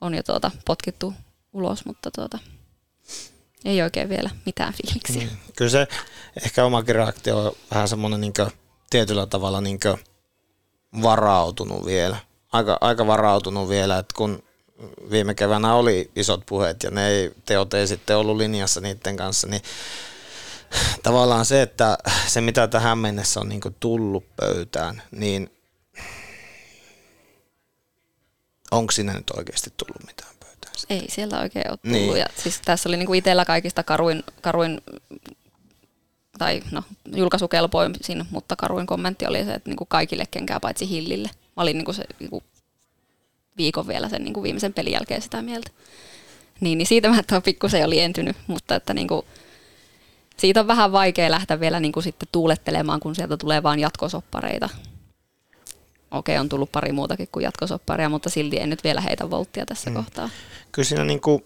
on jo tuota potkittu ulos, mutta tuota, ei oikein vielä mitään fiiliksiä. Mm. Kyllä se ehkä omakin reaktio on vähän semmoinen niin tietyllä tavalla niin varautunut vielä. Aika, aika varautunut vielä, että kun viime keväänä oli isot puheet ja ne ei, teot ei sitten ollut linjassa niiden kanssa, niin tavallaan se, että se mitä tähän mennessä on niin tullut pöytään, niin onko siinä nyt oikeasti tullut mitään? Ei siellä oikein ole tullut. Niin. Ja siis tässä oli niinku itsellä kaikista karuin, karuin tai no, julkaisukelpoisin, mutta karuin kommentti oli se, että niinku kaikille kenkää paitsi Hillille. Mä olin niinku se niinku viikon vielä sen niinku viimeisen pelin jälkeen sitä mieltä. Niin, niin siitä mä oon pikkusen jo lientynyt, mutta että niinku, siitä on vähän vaikea lähteä vielä niinku sitten tuulettelemaan, kun sieltä tulee vaan jatkosoppareita. Okei, on tullut pari muutakin kuin jatkosopparia, mutta silti en nyt vielä heitä volttia tässä mm. kohtaa. Kyllä siinä niin kuin,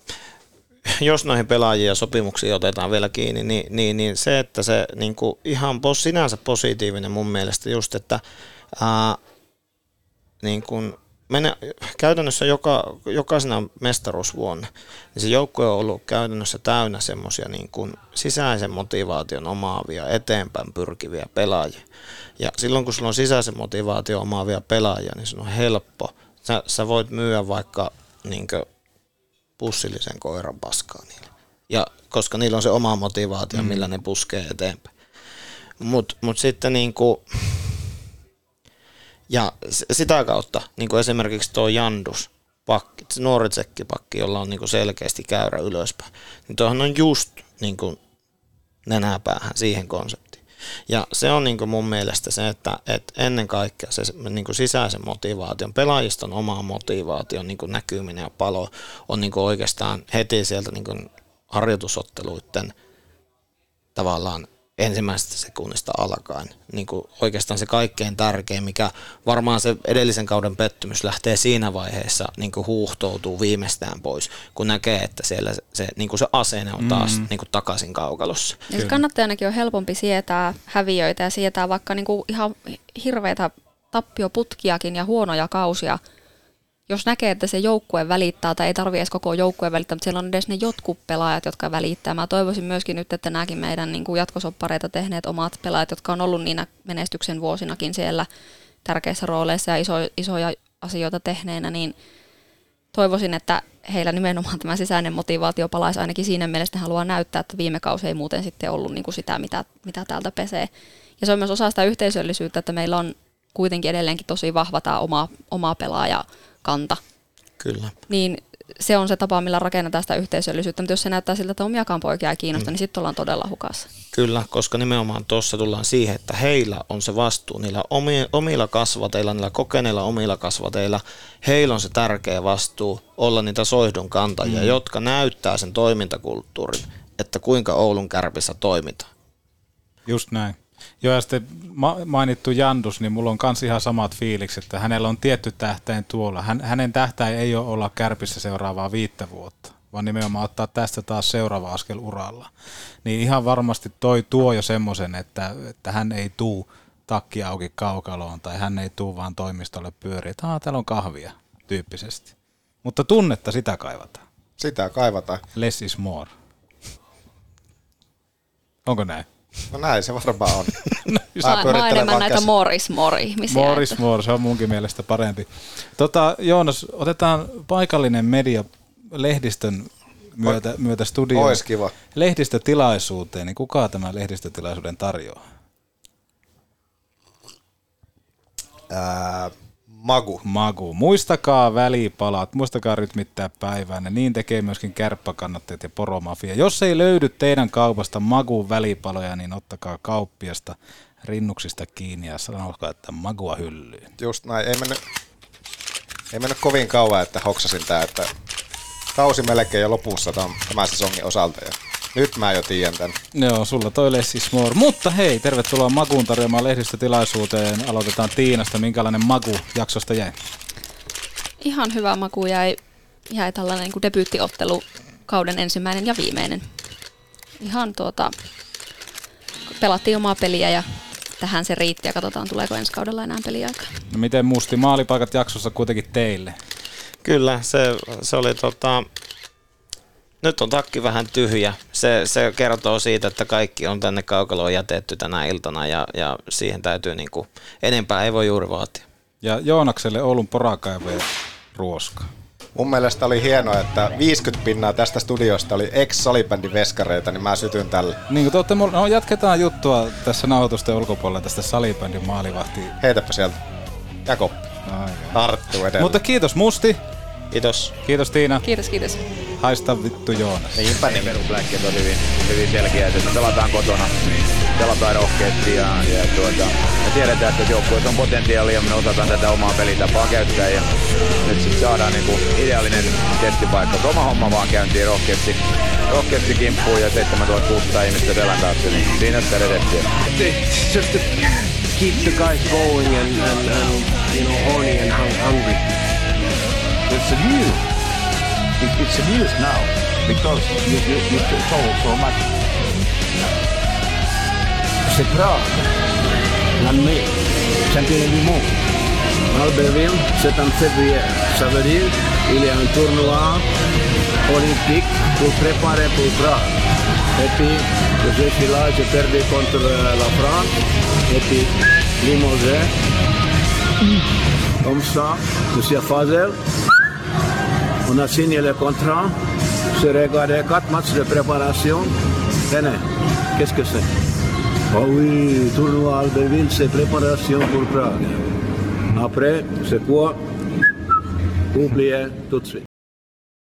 jos noihin pelaajiin ja sopimuksiin otetaan vielä kiinni, niin, niin, niin se, että se niin kuin ihan pos, sinänsä positiivinen mun mielestä just, että ää, niin kuin mene, käytännössä joka, jokaisena mestaruusvuonna, niin se joukkue on ollut käytännössä täynnä semmoisia niin kuin sisäisen motivaation omaavia, eteenpäin pyrkiviä pelaajia. Ja silloin kun sulla on sisäisen motivaation omaavia pelaajia, niin se on helppo. Sä, sä voit myyä vaikka niin pussillisen koiran paskaa niille. Ja koska niillä on se oma motivaatio, mm. millä ne puskee eteenpäin. Mutta mut sitten niin kuin, ja sitä kautta, niin kuin esimerkiksi tuo Jandus, pakki, nuori tsekkipakki, jolla on niin kuin selkeästi käyrä ylöspäin, niin tuohon on just niin kuin nenäpäähän siihen konseptiin. Ja se on niin kuin mun mielestä se, että, että ennen kaikkea se niin kuin sisäisen motivaation, pelaajiston oma motivaation niin kuin näkyminen ja palo on niin kuin oikeastaan heti sieltä niin kuin harjoitusotteluiden tavallaan ensimmäisestä sekunnista alkaen. Niin kuin oikeastaan se kaikkein tärkein, mikä varmaan se edellisen kauden pettymys lähtee siinä vaiheessa niin kuin huuhtoutuu viimeistään pois, kun näkee, että siellä se, niin kuin se asenne on taas mm. niin kuin takaisin kaukalossa. Ja kannattajanakin on helpompi sietää häviöitä ja sietää vaikka niin kuin ihan hirveitä tappioputkiakin ja huonoja kausia – jos näkee, että se joukkue välittää, tai ei tarvitse edes koko joukkue välittää, mutta siellä on edes ne jotkut pelaajat, jotka välittää. Mä toivoisin myöskin nyt, että nämäkin meidän niin kuin jatkosoppareita tehneet omat pelaajat, jotka on ollut niinä menestyksen vuosinakin siellä tärkeissä rooleissa ja iso, isoja asioita tehneenä, niin toivoisin, että heillä nimenomaan tämä sisäinen motivaatio palaisi ainakin siinä mielessä, että haluaa näyttää, että viime kausi ei muuten sitten ollut niin kuin sitä, mitä, mitä täältä pesee. Ja se on myös osa sitä yhteisöllisyyttä, että meillä on kuitenkin edelleenkin tosi vahva tämä oma, oma pelaaja kanta. Kyllä. Niin se on se tapa, millä rakennetaan sitä yhteisöllisyyttä, mutta jos se näyttää siltä, että omiakaan poikia ei kiinnosta, mm. niin sitten ollaan todella hukassa. Kyllä, koska nimenomaan tuossa tullaan siihen, että heillä on se vastuu, niillä omilla kasvateilla, niillä kokeneilla omilla kasvateilla, heillä on se tärkeä vastuu olla niitä soihdun kantajia, mm. jotka näyttää sen toimintakulttuurin, että kuinka Oulun kärpissä toimitaan. Just näin. Joo, ja sitten mainittu Jandus, niin mulla on myös ihan samat fiilikset, että hänellä on tietty tähtäin tuolla. Hän, hänen tähtäin ei ole olla kärpissä seuraavaa viittä vuotta, vaan nimenomaan ottaa tästä taas seuraava askel uralla. Niin ihan varmasti toi tuo jo semmoisen, että, että hän ei tuu takki auki kaukaloon tai hän ei tuu vaan toimistolle pyöriä, että täällä on kahvia tyyppisesti. Mutta tunnetta sitä kaivataan. Sitä kaivataan. Less is more. Onko näin? No näin se varmaan on. [laughs] no, mä, mä enemmän näitä Morris Mori. Morris Mori, se on munkin mielestä parempi. Tota, Joonas, otetaan paikallinen media lehdistön myötä, myötä studioon. Ois kiva. Lehdistötilaisuuteen, niin kuka tämä lehdistötilaisuuden tarjoaa? Ää, Magu. Magu. Muistakaa välipalat, muistakaa rytmittää päivänne. Niin tekee myöskin kärppäkannatteet ja poromafia. Jos ei löydy teidän kaupasta Magun välipaloja, niin ottakaa kauppiasta rinnuksista kiinni ja sanokaa, että Magua hyllyyn. Just näin. Ei mennyt, ei mennyt kovin kauan, että hoksasin tää, että kausi melkein jo lopussa tämän, tämän sesongin osalta. Ja nyt mä jo tiedän tän. Joo, sulla toi Lessis More. Mutta hei, tervetuloa Makuun tarjoamaan lehdistötilaisuuteen. Aloitetaan Tiinasta. Minkälainen Maku jaksosta jäi? Ihan hyvä maku jäi, jäi tällainen kuin debyyttiottelu kauden ensimmäinen ja viimeinen. Ihan tuota, pelattiin omaa peliä ja tähän se riitti ja katsotaan tuleeko ensi kaudella enää peliaikaa. No miten musti maalipaikat jaksossa kuitenkin teille? Kyllä, se, se oli tota, nyt on takki vähän tyhjä. Se, se kertoo siitä, että kaikki on tänne kaukaloon jätetty tänä iltana ja, ja siihen täytyy niin kuin, enempää ei voi juuri vaatia. Ja Joonakselle Oulun porakaivojen ruoska. Mun mielestä oli hienoa, että 50 pinnaa tästä studiosta oli ex-salibändin veskareita, niin mä sytyn tälle. Niin kuin te no jatketaan juttua tässä nauhoitusten ulkopuolella tästä salibändin maalivahti. Heitäpä sieltä. Jakob. Tarttu edelleen. Mutta kiitos Musti. Kiitos. Kiitos Tiina. Kiitos, kiitos. Haista vittu Joonas. Niinpä niin. Perusläkkeet on hyvin, hyvin selkeä, että pelataan kotona, pelataan rohkeasti ja, ja tuota, me tiedetään, että joukkueet on potentiaalia, me osataan tätä omaa pelitapaa käyttää ja nyt sitten saadaan niinku ideaalinen testipaikka. Oma homma vaan käyntiin rohkeasti, rohkeasti kimppuun ja 7600 ihmistä selän taakse, niin siinä sitä redettiä. just to keep the guys going and, and, and you know, horny and hungry. It's a new it's a news now because you, you, you told so much. C'est Prague, l'année, champion du monde. Albertville, c'est en février. Ça veut dire il y a un tournoi olympique pour préparer pour Prague. Et puis, je suis là, j'ai perdu contre euh, la France. Et puis, limogé. Comme ça, Monsieur Fazel, on a signé le contrat. J'ai regardé quatre matchs de préparation. Tenez, qu'est-ce que c'est? Oh oui, tournoi Albertville, c'est préparation pour Prague. Après, c'est quoi? Oubliez tout de suite.